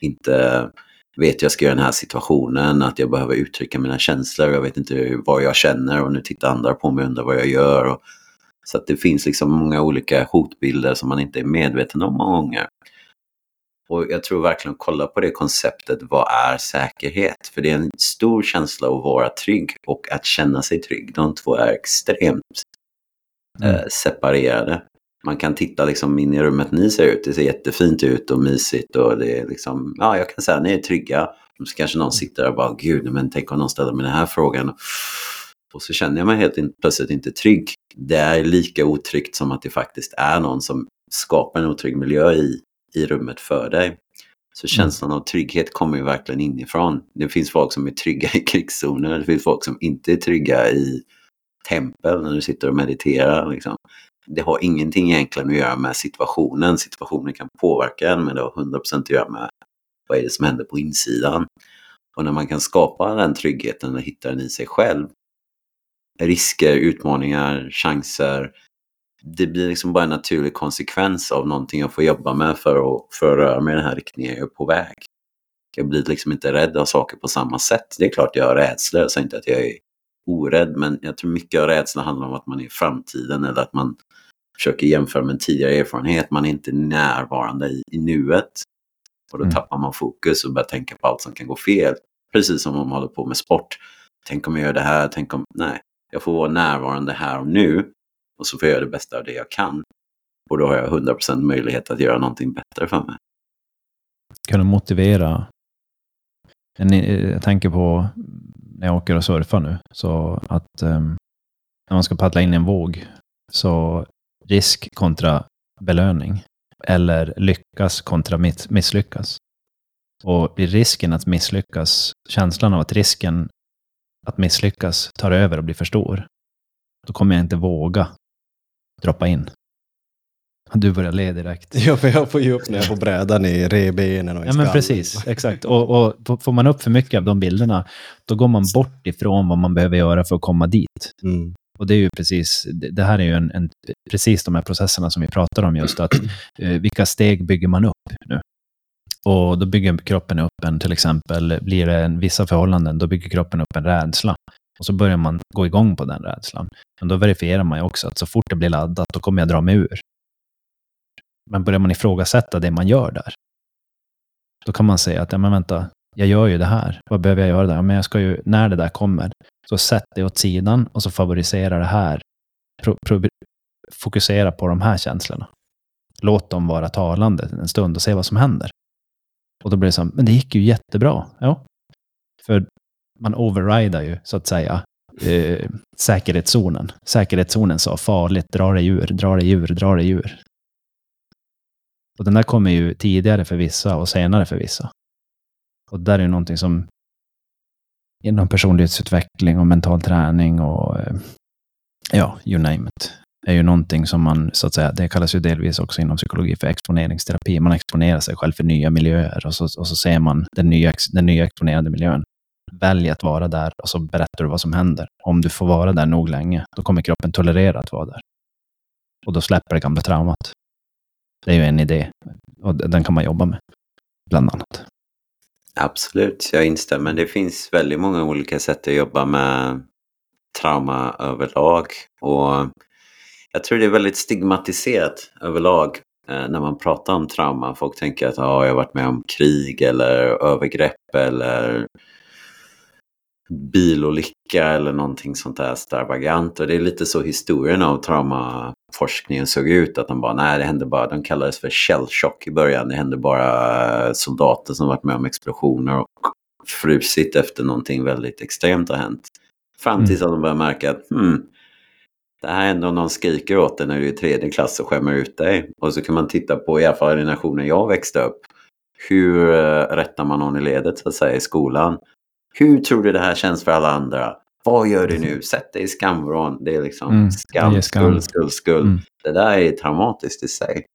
inte vet hur jag ska göra den här situationen, att jag behöver uttrycka mina känslor, jag vet inte vad jag känner och nu tittar andra på mig och undrar vad jag gör. Och, så att det finns liksom många olika hotbilder som man inte är medveten om många gånger. Och jag tror verkligen kolla på det konceptet, vad är säkerhet? För det är en stor känsla att vara trygg och att känna sig trygg. De två är extremt Mm. eh, separerade. Man kan titta liksom in i rummet ni ser ut. Det ser jättefint ut och mysigt och det är liksom, ja jag kan säga ni är trygga. Och så kanske någon sitter där och bara, gud men tänk om någon ställer mig den här frågan. Och så känner jag mig helt in, plötsligt inte trygg. Det är lika otryggt som att det faktiskt är någon som skapar en otrygg miljö i, i rummet för dig. Så känslan av trygghet kommer ju verkligen inifrån. Det finns folk som är trygga i krigszoner, det finns folk som inte är trygga i tempel när du sitter och mediterar. Liksom. Det har ingenting egentligen att göra med situationen. Situationen kan påverka en, men det har 100% att göra med vad är det som händer på insidan. Och när man kan skapa den tryggheten och hitta den i sig själv, risker, utmaningar, chanser, det blir liksom bara en naturlig konsekvens av någonting jag får jobba med för att, för att röra mig i den här riktningen jag är på väg. Jag blir liksom inte rädd av saker på samma sätt. Det är klart jag har rädslor, jag säger inte att jag är orädd, men jag tror mycket av rädsla handlar om att man är i framtiden eller att man försöker jämföra med en tidigare erfarenhet. Man är inte närvarande i, i nuet. Och då Mm. tappar man fokus och börjar tänka på allt som kan gå fel. Precis som om man håller på med sport. Tänk om jag gör det här, tänk om... Nej, jag får vara närvarande här och nu. Och så får jag göra det bästa av det jag kan. Och då har jag 100% möjlighet att göra någonting bättre för mig. Kunna motivera. Eh, jag tänker på när jag åker och surfar nu, så att um, när man ska paddla in i en våg, så risk kontra belöning. Eller lyckas kontra misslyckas. Och blir risken att misslyckas, känslan av att risken att misslyckas tar över och blir för stor, då kommer jag inte våga droppa in. Du börjar le direkt. Ja, för jag får ju upp när jag får brädan i revbenen och i Ja, men precis. Exakt. Och, och får man upp för mycket av de bilderna, då går man bort ifrån vad man behöver göra för att komma dit. Mm. Och det är ju precis, det det här är ju en, en, precis de här processerna som vi pratar om just, att eh, vilka steg bygger man upp nu? Och då bygger kroppen upp en, till exempel, blir det en, vissa förhållanden, då bygger kroppen upp en rädsla. Och så börjar man gå igång på den rädslan. Men då verifierar man ju också att så fort det blir laddat, då kommer jag dra mig ur. Men börjar man ifrågasätta det man gör där, då kan man säga att, ja men vänta, jag gör ju det här. Vad behöver jag göra där? Ja, Men jag ska ju, när det där kommer, så sätt det åt sidan och så favorisera det här. Pro, pro, fokusera på de här känslorna. Låt dem vara talande en stund och se vad som händer. Och då blir det så men det gick ju jättebra. Ja. Man overrider ju, så att säga, eh, säkerhetszonen. Säkerhetszonen sa farligt, dra dig ur, dra dig ur, dra dig ur. Och den där kommer ju tidigare för vissa och senare för vissa. Och där är ju någonting som inom personlighetsutveckling och mental träning och eh, ja, you name it, är ju någonting som man, så att säga, det kallas ju delvis också inom psykologi för exponeringsterapi. Man exponerar sig själv för nya miljöer och så, och så ser man den nya, den nya exponerade miljön. Välj att vara där och så berättar du vad som händer. Om du får vara där nog länge, då kommer kroppen tolerera att vara där. Och då släpper det gamla traumat. Det är ju en idé och den kan man jobba med, bland annat. Absolut, jag instämmer. Det finns väldigt många olika sätt att jobba med trauma överlag. Och jag tror det är väldigt stigmatiserat överlag eh, när man pratar om trauma. Folk tänker att ah, jag har varit med om krig eller övergrepp eller bilolycka eller någonting sånt där extravagant. Och det är lite så historien av traumaforskningen såg ut. Att de bara, nej det hände bara, de kallades för shell shock i början. Det hände bara soldater som varit med om explosioner och frusit efter någonting väldigt extremt har hänt. Fram tills mm. att de börjar märka att hmm, det här är ändå någon skriker åt dig när du är i tredje klass och skämmer ut dig. Och så kan man titta på, i alla fall i nationen jag växte upp, hur uh, rättar man någon i ledet så att säga i skolan? Hur tror du det här känns för alla andra? Vad gör du nu? Sätt dig i skamvrån. Det är liksom mm, skam, skuld, skuld, skuld. Mm. Det där är traumatiskt i sig.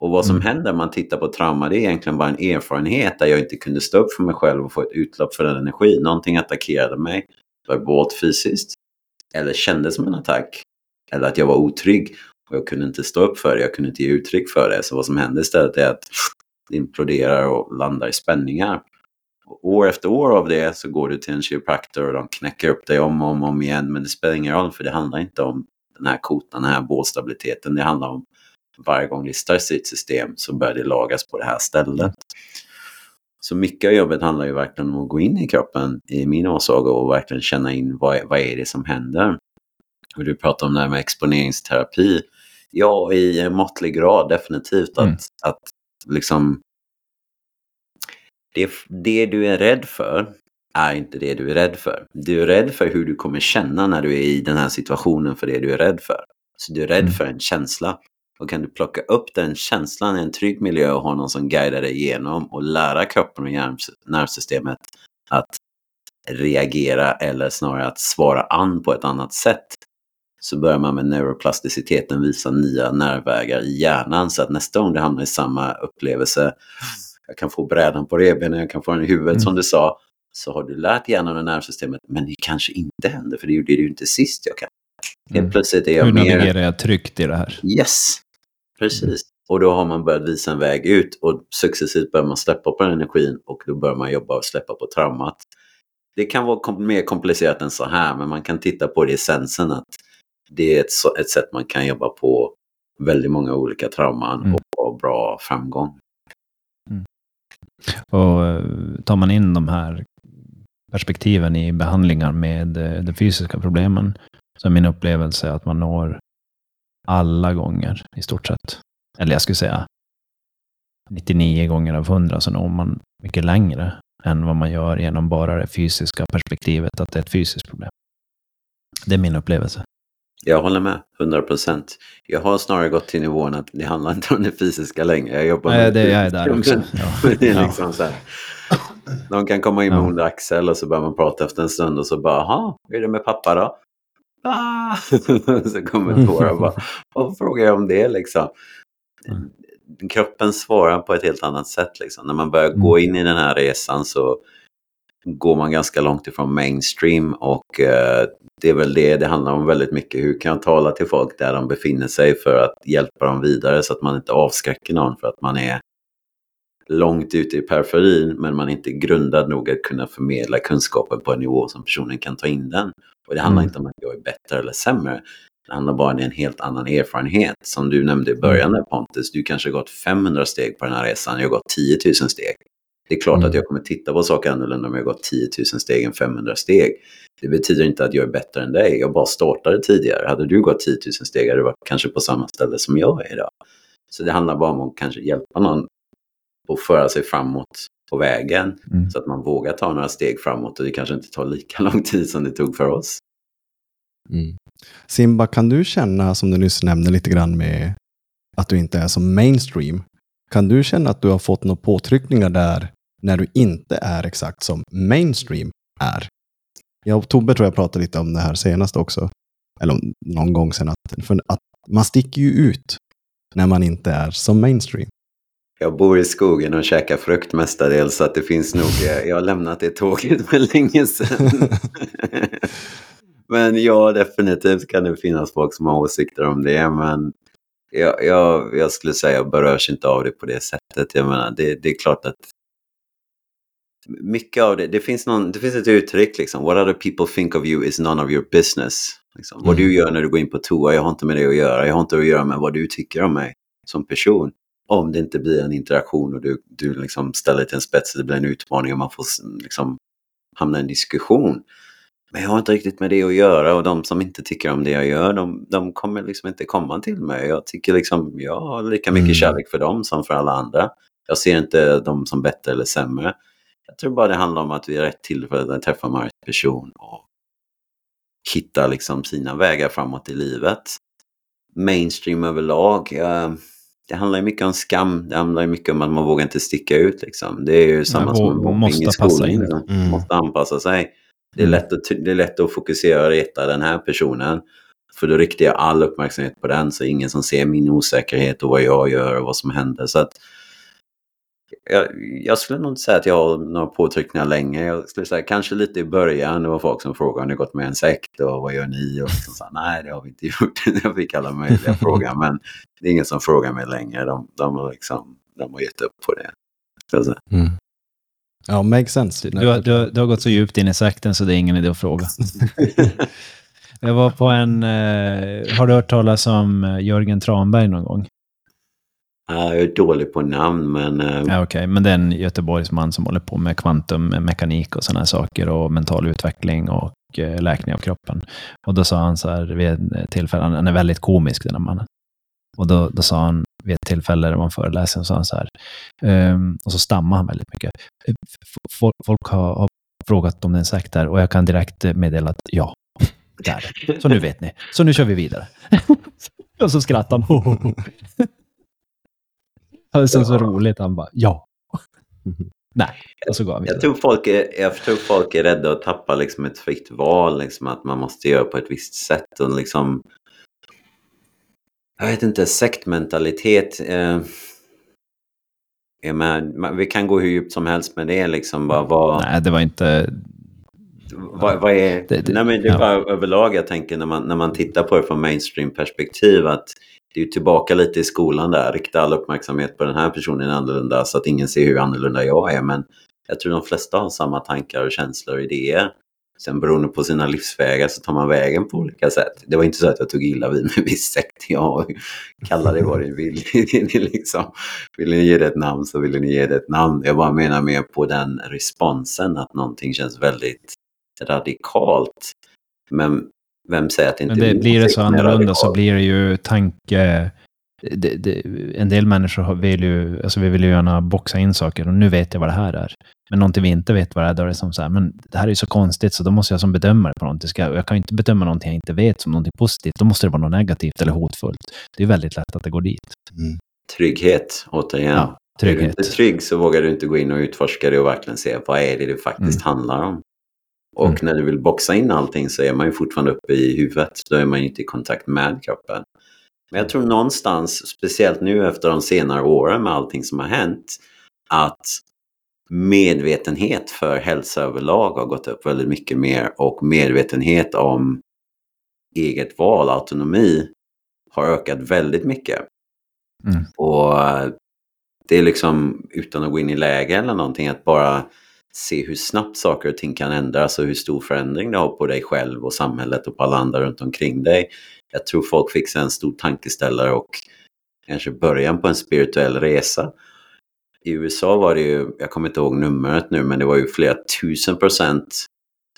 Och vad som mm. händer när man tittar på trauma det är egentligen bara en erfarenhet där jag inte kunde stå upp för mig själv och få ett utlopp för den energin. Någonting attackerade mig verbalt fysiskt eller kändes som en attack. Eller att jag var otrygg och jag kunde inte stå upp för det, jag kunde inte ge uttryck för det. Så vad som hände istället är att det imploderar och landar i spänningar. År efter år av det så går du till en kiropraktor och de knäcker upp dig om och om, om igen. Men det spelar ingen roll för det handlar inte om den här kotan, den här bålstabiliteten. Det handlar om varje gång listar sitt system så börjar det lagas på det här stället. Så mycket av jobbet handlar ju verkligen om att gå in i kroppen i min åsaga och verkligen känna in vad, vad är det som händer. Och du pratar om det här med exponeringsterapi. Ja, i en måttlig grad definitivt att, mm. att liksom det, det du är rädd för är inte det du är rädd för. Du är rädd för hur du kommer känna när du är i den här situationen för det du är rädd för. Så du är rädd mm. för en känsla. Och kan du plocka upp den känslan i en trygg miljö och ha någon som guidar dig igenom och lära kroppen och nervsystemet att reagera eller snarare att svara an på ett annat sätt så börjar man med neuroplasticiteten visa nya nervvägar i hjärnan så att nästa gång du hamnar i samma upplevelse jag kan få brädan på revbenen, jag kan få den i huvudet mm. som du sa. Så har du lärt hjärnan och nervsystemet, men det kanske inte händer, för det gjorde det ju inte sist jag kan. Helt mm. plötsligt är jag Hur mer... Hur navigerar jag tryggt i det här? Yes, precis. Mm. Och då har man börjat visa en väg ut och successivt börjar man släppa på den energin och då börjar man jobba och släppa på traumat. Det kan vara kom mer komplicerat än så här, men man kan titta på det i essensen att det är ett, ett sätt man kan jobba på väldigt många olika trauman mm. och ha bra framgång. Och eh, tar man in de här perspektiven i behandlingar med eh, de fysiska problemen så är min upplevelse att man når alla gånger i stort sett. Eller jag skulle säga 99 gånger av 100 så når man mycket längre än vad man gör genom bara det fysiska perspektivet att det är ett fysiskt problem. Det är min upplevelse. Jag håller med, 100 procent. Jag har snarare gått till nivån att det handlar inte om det fysiska längre. Jag jobbar Nej, med det, jag är där också. Ja. det är liksom så här. De kan komma in med ja. onda axel och så börjar man prata efter en stund och så bara, jaha, hur är det med pappa då? Ah! så kommer tårar och bara, vad frågar jag om det liksom? Mm. Kroppen svarar på ett helt annat sätt liksom. När man börjar mm. gå in i den här resan så går man ganska långt ifrån mainstream och eh, det är väl det det handlar om väldigt mycket. Hur kan jag tala till folk där de befinner sig för att hjälpa dem vidare så att man inte avskräcker någon för att man är långt ute i periferin men man är inte grundad nog att kunna förmedla kunskapen på en nivå som personen kan ta in den. Och det handlar mm. inte om att jag är bättre eller sämre. Det handlar bara om en helt annan erfarenhet. Som du nämnde i början där Pontus, du kanske har gått 500 steg på den här resan, jag har gått 10 000 steg. Det är klart Mm. att jag kommer titta på saker annorlunda om jag gått 10 000 steg än 500 steg. Det betyder inte att jag är bättre än dig. Jag bara startade tidigare. Hade du gått 10 000 steg hade du varit kanske på samma ställe som jag är idag. Så det handlar bara om att kanske hjälpa någon att föra sig framåt på vägen. Mm. Så att man vågar ta några steg framåt och det kanske inte tar lika lång tid som det tog för oss. Mm. Simba, kan du känna, som du nyss nämnde lite grann med att du inte är som mainstream, kan du känna att du har fått några påtryckningar där när du inte är exakt som mainstream är? Jag och Tobbe tror jag pratade lite om det här senast också, eller någon gång sen, att, för att man sticker ju ut när man inte är som mainstream. Jag bor i skogen och käkar frukt mestadels så att det finns nog, eh, jag har lämnat det tåget för länge sedan. men ja, definitivt kan det finnas folk som har åsikter om det, men jag, jag, jag skulle säga jag berörs inte av det på det sättet. Jag menar, det, det är klart att mycket av det, det finns, någon, det finns ett uttryck liksom, what other people think of you is none of your business. Liksom. Vad Mm. du gör när du går in på toa, jag har inte med det att göra. Jag har inte att göra med vad du tycker om mig som person. Om det inte blir en interaktion och du, du liksom ställer till en spets, det blir en utmaning och man får liksom hamna i en diskussion. Men jag har inte riktigt med det att göra och de som inte tycker om det jag gör, de, de kommer liksom inte komma till mig. Jag tycker liksom, jag har lika mycket Mm. kärlek för dem som för alla andra. Jag ser inte dem som bättre eller sämre. Jag tror bara det handlar om att vi är rätt tillfälle att träffa en rätt person och hitta liksom sina vägar framåt i livet. Mainstream överlag, ja, det handlar ju mycket om skam. Det handlar ju mycket om att man vågar inte sticka ut. Liksom. Det är ju samma Man som mobbning måste i skolan. in. liksom. Mm. Måste anpassa sig. Det är, Mm. lätt att, det är lätt att fokusera och reta den här personen. För då riktar jag all uppmärksamhet på den så ingen som ser min osäkerhet och vad jag gör och vad som händer. Så att jag, jag skulle nog inte säga att jag har några påtryckningar länge. Jag skulle säga kanske lite i början. Det var folk som frågade om ni gått med en sekt och vad gör ni? Och liksom sa, nej det har vi inte gjort. Jag fick alla möjliga frågor men det är ingen som frågar mig längre. De, de, har, liksom, de har gett upp på det. Mm. Ja, makes sense. Du, du, har- du, har- du har gått så djupt in i sekten så det är ingen idé att fråga. Jag var på en... Eh, har du hört talas om eh, Jörgen Tranberg någon gång? Ja, jag är dålig på namn men eh, Ja, Okej, men det är en Göteborgsman som håller på med kvantummekanik och sådana saker och mental utveckling och eh, läkning av kroppen. Och då sa han så här vid ett tillfälle, han är väldigt komisk den här mannen. Och då, då sa han vid ett tillfälle när man föreläser, så sa han så här, ehm, och så stammar han väldigt mycket. "Eh, F- Folk, folk har, har frågat om det är en sekt där och jag kan direkt meddela att ja, det är det. Så nu vet ni. Så nu kör vi vidare. och så skrattar han. Det var så, roligt. Han bara, ja. Nej, och så gav han Jag tror, folk är, jag tror folk är rädda att tappa liksom ett fritt val, liksom att man måste göra på ett visst sätt. Och liksom, jag vet inte, sektmentalitet. Eh, man- vi kan gå hur djupt som helst med det. Liksom, bara, vad, Nej, det var inte... vad, vad är... Det- det- nej, men det är ja. bara överlag jag tänker när man, när man tittar på det från mainstream-perspektiv. att det är ju tillbaka lite i skolan där. Rikta all uppmärksamhet på den här personen annorlunda så att ingen ser hur annorlunda jag är. Men jag tror de flesta har samma tankar och känslor och idéer. Sen beroende på sina livsvägar så tar man vägen på olika sätt. Det var inte så att jag tog illa vid mig viss sekt. Jag kallar det vad du vill. Liksom, vill ni ge det ett namn så vill ni ge det ett namn. Jag bara menar mer på den responsen att någonting känns väldigt radikalt. Men vem säger att det inte Men det, blir det så annorlunda så blir det ju tanke... Det, det, en del människor vill ju, alltså vi vill ju gärna boxa in saker och nu vet jag vad det här är. Men någonting vi inte vet vad det är, då är det som så här, men det här är ju så konstigt så då måste jag som bedömare på någonting, ska, jag kan ju inte bedöma någonting jag inte vet som någonting positivt, då måste det vara något negativt eller hotfullt. Det är väldigt lätt att det går dit. Mm. Trygghet, återigen. Ja, Är du trygghet. inte trygg så vågar du inte gå in och utforska det och verkligen se vad är det det faktiskt handlar om. Och Mm. när du vill boxa in allting så är man ju fortfarande uppe i huvudet. Då är man ju inte i kontakt med kroppen. Men jag tror någonstans, speciellt nu efter de senare åren med allting som har hänt, att medvetenhet för hälsa överlag har gått upp väldigt mycket mer och medvetenhet om eget val, autonomi, har ökat väldigt mycket. Mm. Och det är liksom, utan att gå in i läge eller någonting, att bara se hur snabbt saker och ting kan ändras och hur stor förändring det har på dig själv och samhället och på alla andra runt omkring dig. Jag tror folk fick sig en stor tankeställare och kanske början på en spirituell resa. i USA var det ju, jag kommer inte ihåg numret nu, men det var ju flera tusen procent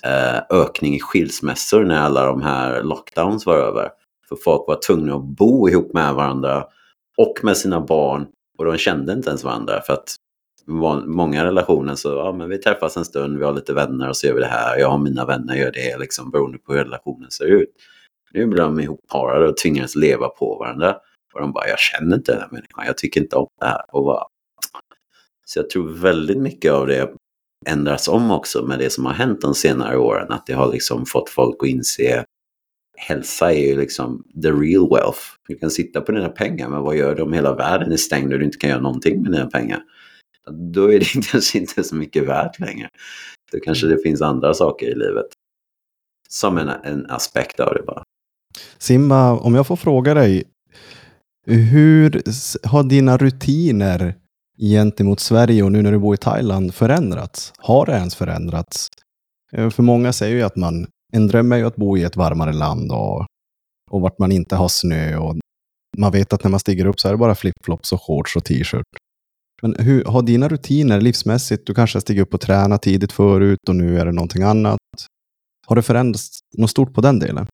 eh, ökning i skilsmässor när alla de här lockdowns var över. För folk var tvungna att bo ihop med varandra och med sina barn och de kände inte ens varandra för att många relationer så, ja men vi träffas en stund, vi har lite vänner och så gör vi det här, jag har mina vänner, gör det, liksom beroende på hur relationen ser ut. Nu blir de ihopparade och tvingas leva på varandra. Och de bara, jag känner inte den här människan, jag tycker inte om det här. Och bara... Så jag tror väldigt mycket av det ändras om också med det som har hänt de senare åren. Att det har liksom fått folk att inse hälsa är ju liksom the real wealth. Du kan sitta på dina pengar, men vad gör du om hela världen är stängd och du inte kan göra någonting med dina pengar? Då är det kanske inte så mycket värt längre. Då kanske det finns andra saker i livet. Som en, en aspekt av det bara. Simba, om jag får fråga dig. Hur har dina rutiner gentemot Sverige och nu när du bor i Thailand förändrats? Har det ens förändrats? Eh, för många säger ju att man, en dröm är ju att bo i ett varmare land och, och vart man inte har snö. Och man vet att när man stiger upp så är det bara flipflops och shorts och t-shirt. Men hur har dina rutiner livsmässigt, du kanske har stigit upp och tränat tidigt förut och nu är det någonting annat. Har det förändrats något stort på den delen?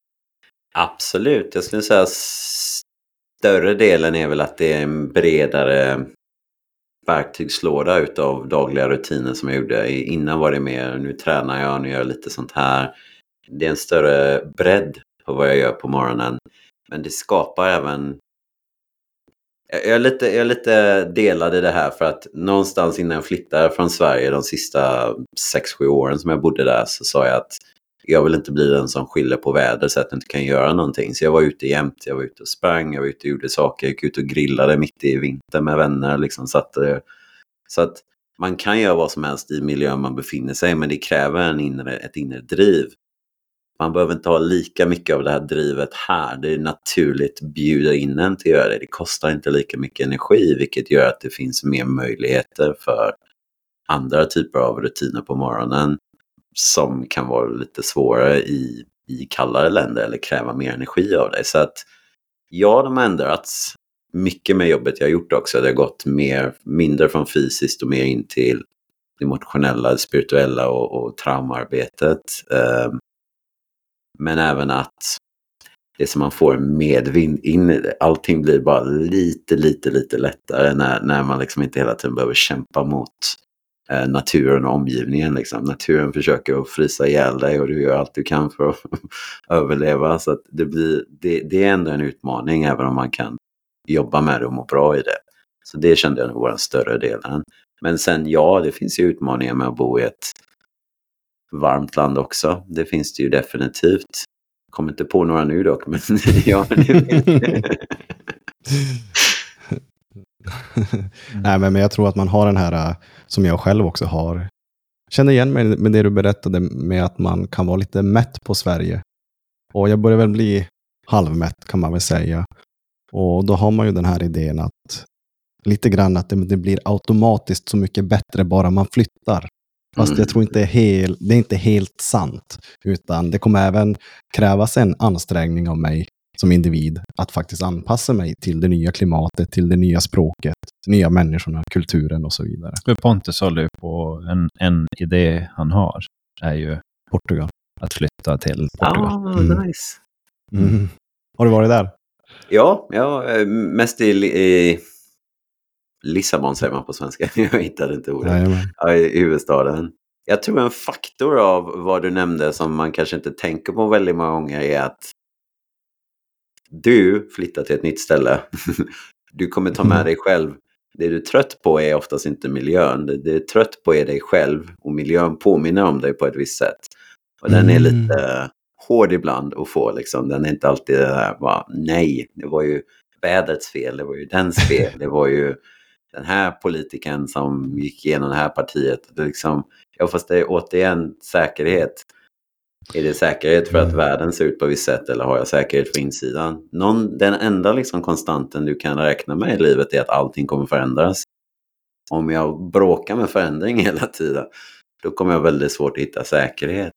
Absolut, jag skulle säga större delen är väl att det är en bredare verktygslåda utav dagliga rutiner som jag gjorde. Innan var det mer, nu tränar jag, nu gör jag lite sånt här. Det är en större bredd på vad jag gör på morgonen. Men det skapar även... Jag är lite, jag är lite delad i det här för att någonstans innan jag flyttade från Sverige de sista 6-7 åren som jag bodde där så sa jag att jag vill inte bli den som skyller på väder så att jag inte kan göra någonting. Så jag var ute jämt. Jag var ute och sprang, jag var ute och gjorde saker. Jag gick ut och grillade mitt i vintern med vänner. Liksom, så, eh, så att man kan göra vad som helst i miljön man befinner sig men det kräver en inre, ett inre driv. Man behöver inte ha lika mycket av det här drivet här. Det är naturligt bjuder in en till att göra det. Det kostar inte lika mycket energi vilket gör att det finns mer möjligheter för andra typer av rutiner på morgonen som kan vara lite svårare i, i kallare länder eller kräva mer energi av dig. Så att ja, de har ändrats mycket med jobbet jag har gjort också. Det har gått mer, mindre från fysiskt och mer in till det emotionella, det spirituella och, och traumaarbetet. Um, ehm, men även att det som man får medvind in i det. Allting blir bara lite, lite, lite lättare när, när man liksom inte hela tiden behöver kämpa mot Eh, naturen och omgivningen. Liksom. Naturen försöker att frysa ihjäl dig och du gör allt du kan för att överleva. Så det, blir, det, det, är ändå en utmaning även om man kan jobba med det och må bra i det. Så det kände jag nog var den större delen. Men sen ja, det finns ju utmaningar med att bo i ett varmt land också. Det finns det ju definitivt. Kommer inte på några nu dock, men ja. Nej, men jag tror att man har den här, äh, som jag själv också har, känner igen mig med det du berättade med att man kan vara lite mätt på Sverige. Och jag börjar väl bli halvmätt kan man väl säga. Och då har man ju den här idén att lite grann att det, det blir automatiskt så mycket bättre bara man flyttar. Fast mm. jag tror inte hel, det är inte helt sant. Utan det kommer även krävas en ansträngning av mig som individ att faktiskt anpassa mig till det nya klimatet, till det nya språket, nya människorna, kulturen och så vidare. För Pontus håller på en, en idé han har, är ju Portugal. Att flytta till Portugal. Ah, mm. nice. Mm. Har du varit där? Ja, ja mest i, i Lissabon säger man på svenska. Jag hittade inte ordet. Ja, I huvudstaden. Jag tror en faktor av vad du nämnde som man kanske inte tänker på väldigt många gånger är att du flyttar till ett nytt ställe. Du kommer ta med mm. dig själv. Det du är trött på är oftast inte miljön. Det du är trött på är dig själv och miljön påminner om dig på ett visst sätt. Och den är mm. lite hård ibland att få liksom. Den är inte alltid det där bara nej, det var ju vädrets fel, det var ju dens fel, det var ju den här politikern som gick igenom det här partiet. Det liksom, ja, fast det är återigen säkerhet. Är det säkerhet för att mm. världen ser ut på visst sätt eller har jag säkerhet för insidan? Någon, den enda liksom konstanten du kan räkna med i livet är att allting kommer förändras. Om jag bråkar med förändring hela tiden, då kommer jag väldigt svårt att hitta säkerhet.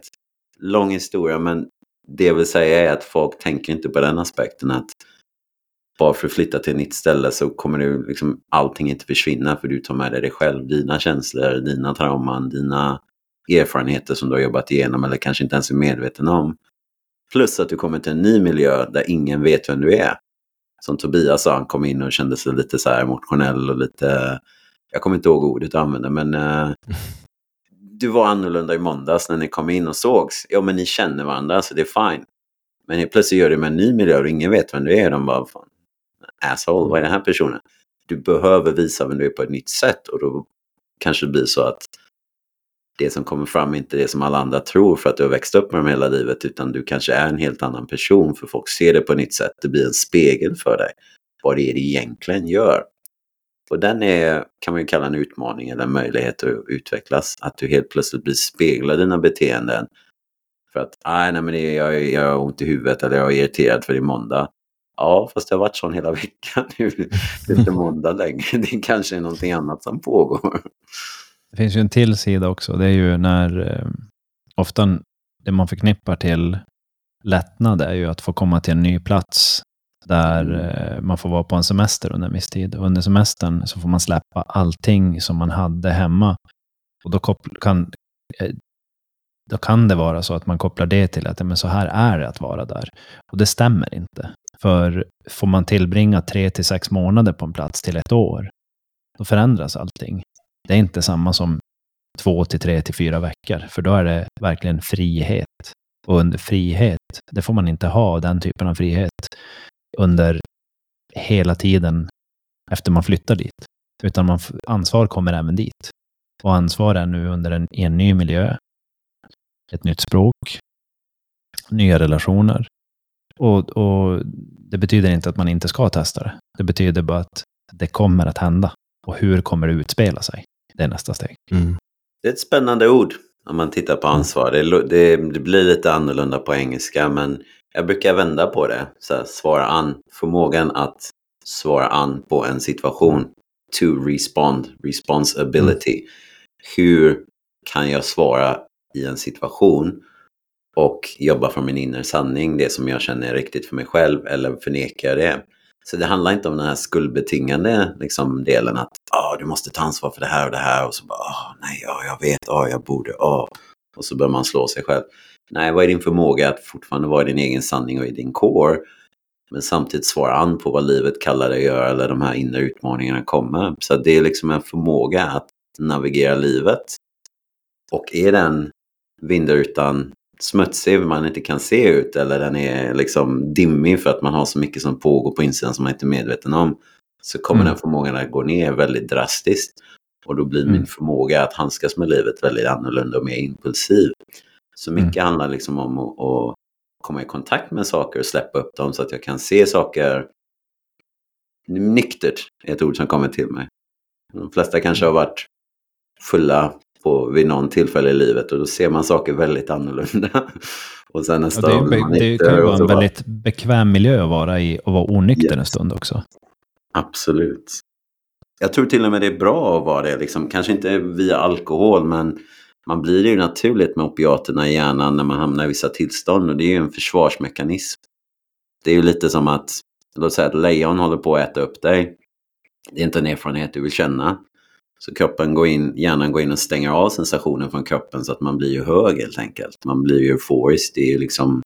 Lång historia, men det jag vill säga är att folk tänker inte på den aspekten att bara för att flytta till ett nytt ställe så kommer du liksom, allting inte försvinna för du tar med dig dig själv, dina känslor, dina trauman, dina erfarenheter som du har jobbat igenom eller kanske inte ens är medveten om. Plus att du kommer till en ny miljö där ingen vet vem du är. Som Tobias sa, han kom in och kände sig lite så här emotionell och lite, jag kommer inte ihåg ordet du använde, men uh, du var annorlunda i måndags när ni kom in och sågs. Ja, men ni känner varandra så det är fine. Men plötsligt gör du med en ny miljö och ingen vet vem du är. De bara, fan, asshole, vad är den här personen? Du behöver visa vem du är på ett nytt sätt och då kanske det blir så att det som kommer fram är inte det som alla andra tror för att du har växt upp med dem hela livet utan du kanske är en helt annan person för folk ser det på ett nytt sätt. Det blir en spegel för dig. Vad det är det egentligen gör. Och den är, kan man ju kalla en utmaning eller en möjlighet att utvecklas. Att du helt plötsligt blir speglad i dina beteenden. För att, nej, nej men det, jag, jag har ont i huvudet eller jag är irriterad för det är måndag. Ja, fast det har varit sån hela veckan nu. Det är inte måndag längre. Det kanske är någonting annat som pågår. Det finns ju en till sida också. Det är ju när eh, ofta det man förknippar till lättnad är ju att få komma till en ny plats där Mm. eh, man får vara på en semester under en viss tid. Och under semestern så får man släppa allting som man hade hemma. Och då, kan, eh, då kan det vara så att man kopplar det till att men så här är det att vara där. Och det stämmer inte. För får man tillbringa tre till sex månader på en plats till ett år, då förändras allting. Det är inte samma som två till tre till fyra veckor, för då är det verkligen frihet. Och under frihet, det får man inte ha, den typen av frihet, under hela tiden efter man flyttar dit. Utan man, ansvar kommer även dit. Och ansvar är nu under en, en ny miljö, ett nytt språk, nya relationer. Och, och det betyder inte att man inte ska testa det. Det betyder bara att det kommer att hända. Och hur kommer det utspela sig? Det är nästa steg. Mm. Det är ett spännande ord om man tittar på ansvar. Det, det, det blir lite annorlunda på engelska men jag brukar vända på det. Så här, svara an. Förmågan att svara an på en situation. To respond. Responsibility. Hur kan jag svara i en situation och jobba från min inre sanning, det som jag känner är riktigt för mig själv eller förnekar jag det? Så det handlar inte om den här skuldbetingande liksom, delen att ah, du måste ta ansvar för det här och det här och så bara ah, nej, ja, jag vet, ah, jag borde, ah. och så börjar man slå sig själv. Nej, vad är din förmåga att fortfarande vara i din egen sanning och i din core men samtidigt svara an på vad livet kallar dig att göra eller de här inre utmaningarna kommer. Så det är liksom en förmåga att navigera livet. Och är den vindrutan smutsig, man inte kan se ut eller den är liksom dimmig för att man har så mycket som pågår på insidan som man inte är medveten om. Så kommer Mm. den förmågan att gå ner väldigt drastiskt. Och då blir min Mm. förmåga att handskas med livet väldigt annorlunda och mer impulsiv. Så mycket handlar liksom om att, att komma i kontakt med saker och släppa upp dem så att jag kan se saker nyktert är ett ord som kommer till mig. De flesta kanske har varit fulla på, vid någon tillfälle i livet och då ser man saker väldigt annorlunda. och sen Och nästa det, gång är det kan ju och vara en bara- väldigt bekväm miljö att vara i och vara onykter en Yes. stund också. Absolut. Jag tror till och med det är bra att vara det. Liksom. Kanske inte via alkohol, men man blir ju naturligt med opiaterna i hjärnan när man hamnar i vissa tillstånd. Och det är ju en försvarsmekanism. Det är ju lite som att, låt säga att lejon håller på att äta upp dig. Det är inte en erfarenhet du vill känna. Så kroppen går in, hjärnan går in och stänger av sensationen från kroppen så att man blir ju hög helt enkelt. Man blir ju euforisk. Det är ju liksom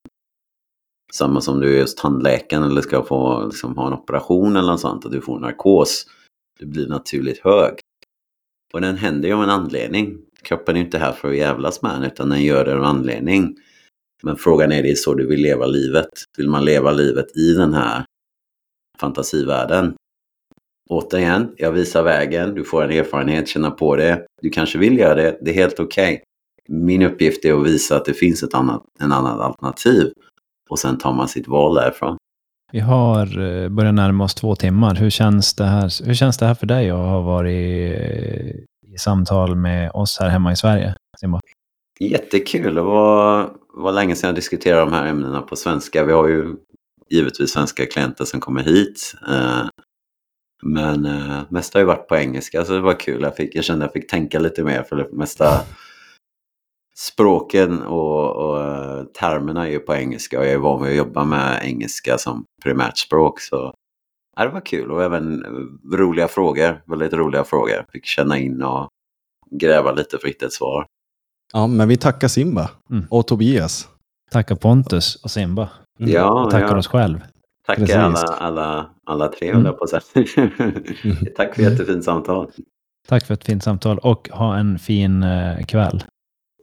samma som du är hos tandläkaren eller ska få liksom, ha en operation eller något sånt. Att du får narkos. Du blir naturligt hög. Och den händer ju av en anledning. Kroppen är ju inte här för att jävlas med en utan den gör det av en anledning. Men frågan är, det är så du vill leva livet? Vill man leva livet i den här fantasivärlden? Återigen, jag visar vägen, du får en erfarenhet, känna på det. Du kanske vill göra det, det är helt okej. Min uppgift är att visa att det finns ett annat, en annan alternativ. Och sen tar man sitt val därifrån. Vi har eh, börjat närma oss två timmar. Hur känns det här, hur känns det här för dig att ha varit eh, i samtal med oss här hemma i Sverige? Simba? Jättekul. Det var, var länge sedan jag diskuterade de här ämnena på svenska. Vi har ju givetvis svenska klienter som kommer hit. Men eh, mest har ju varit på engelska så det var kul. Jag, fick, jag kände att jag fick tänka lite mer för det mesta språken och, och eh, termerna är ju på engelska och jag är van vid att jobba med engelska som primärt språk. Så det var kul och även eh, roliga frågor. Väldigt roliga frågor. Fick känna in och gräva lite för att hitta ett svar. Ja, men vi tackar Simba Mm. och Tobias. Tacka Pontus och Simba. Mm. Ja, Och tackar ja. oss själv. Precis. alla, alla, alla tre, Mm. på att säga. Tack för jättefint samtal. Tack för ett fint samtal och ha en fin eh, kväll.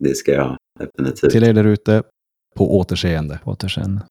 Det ska jag definitivt. Till er där ute, på återseende. På återseende.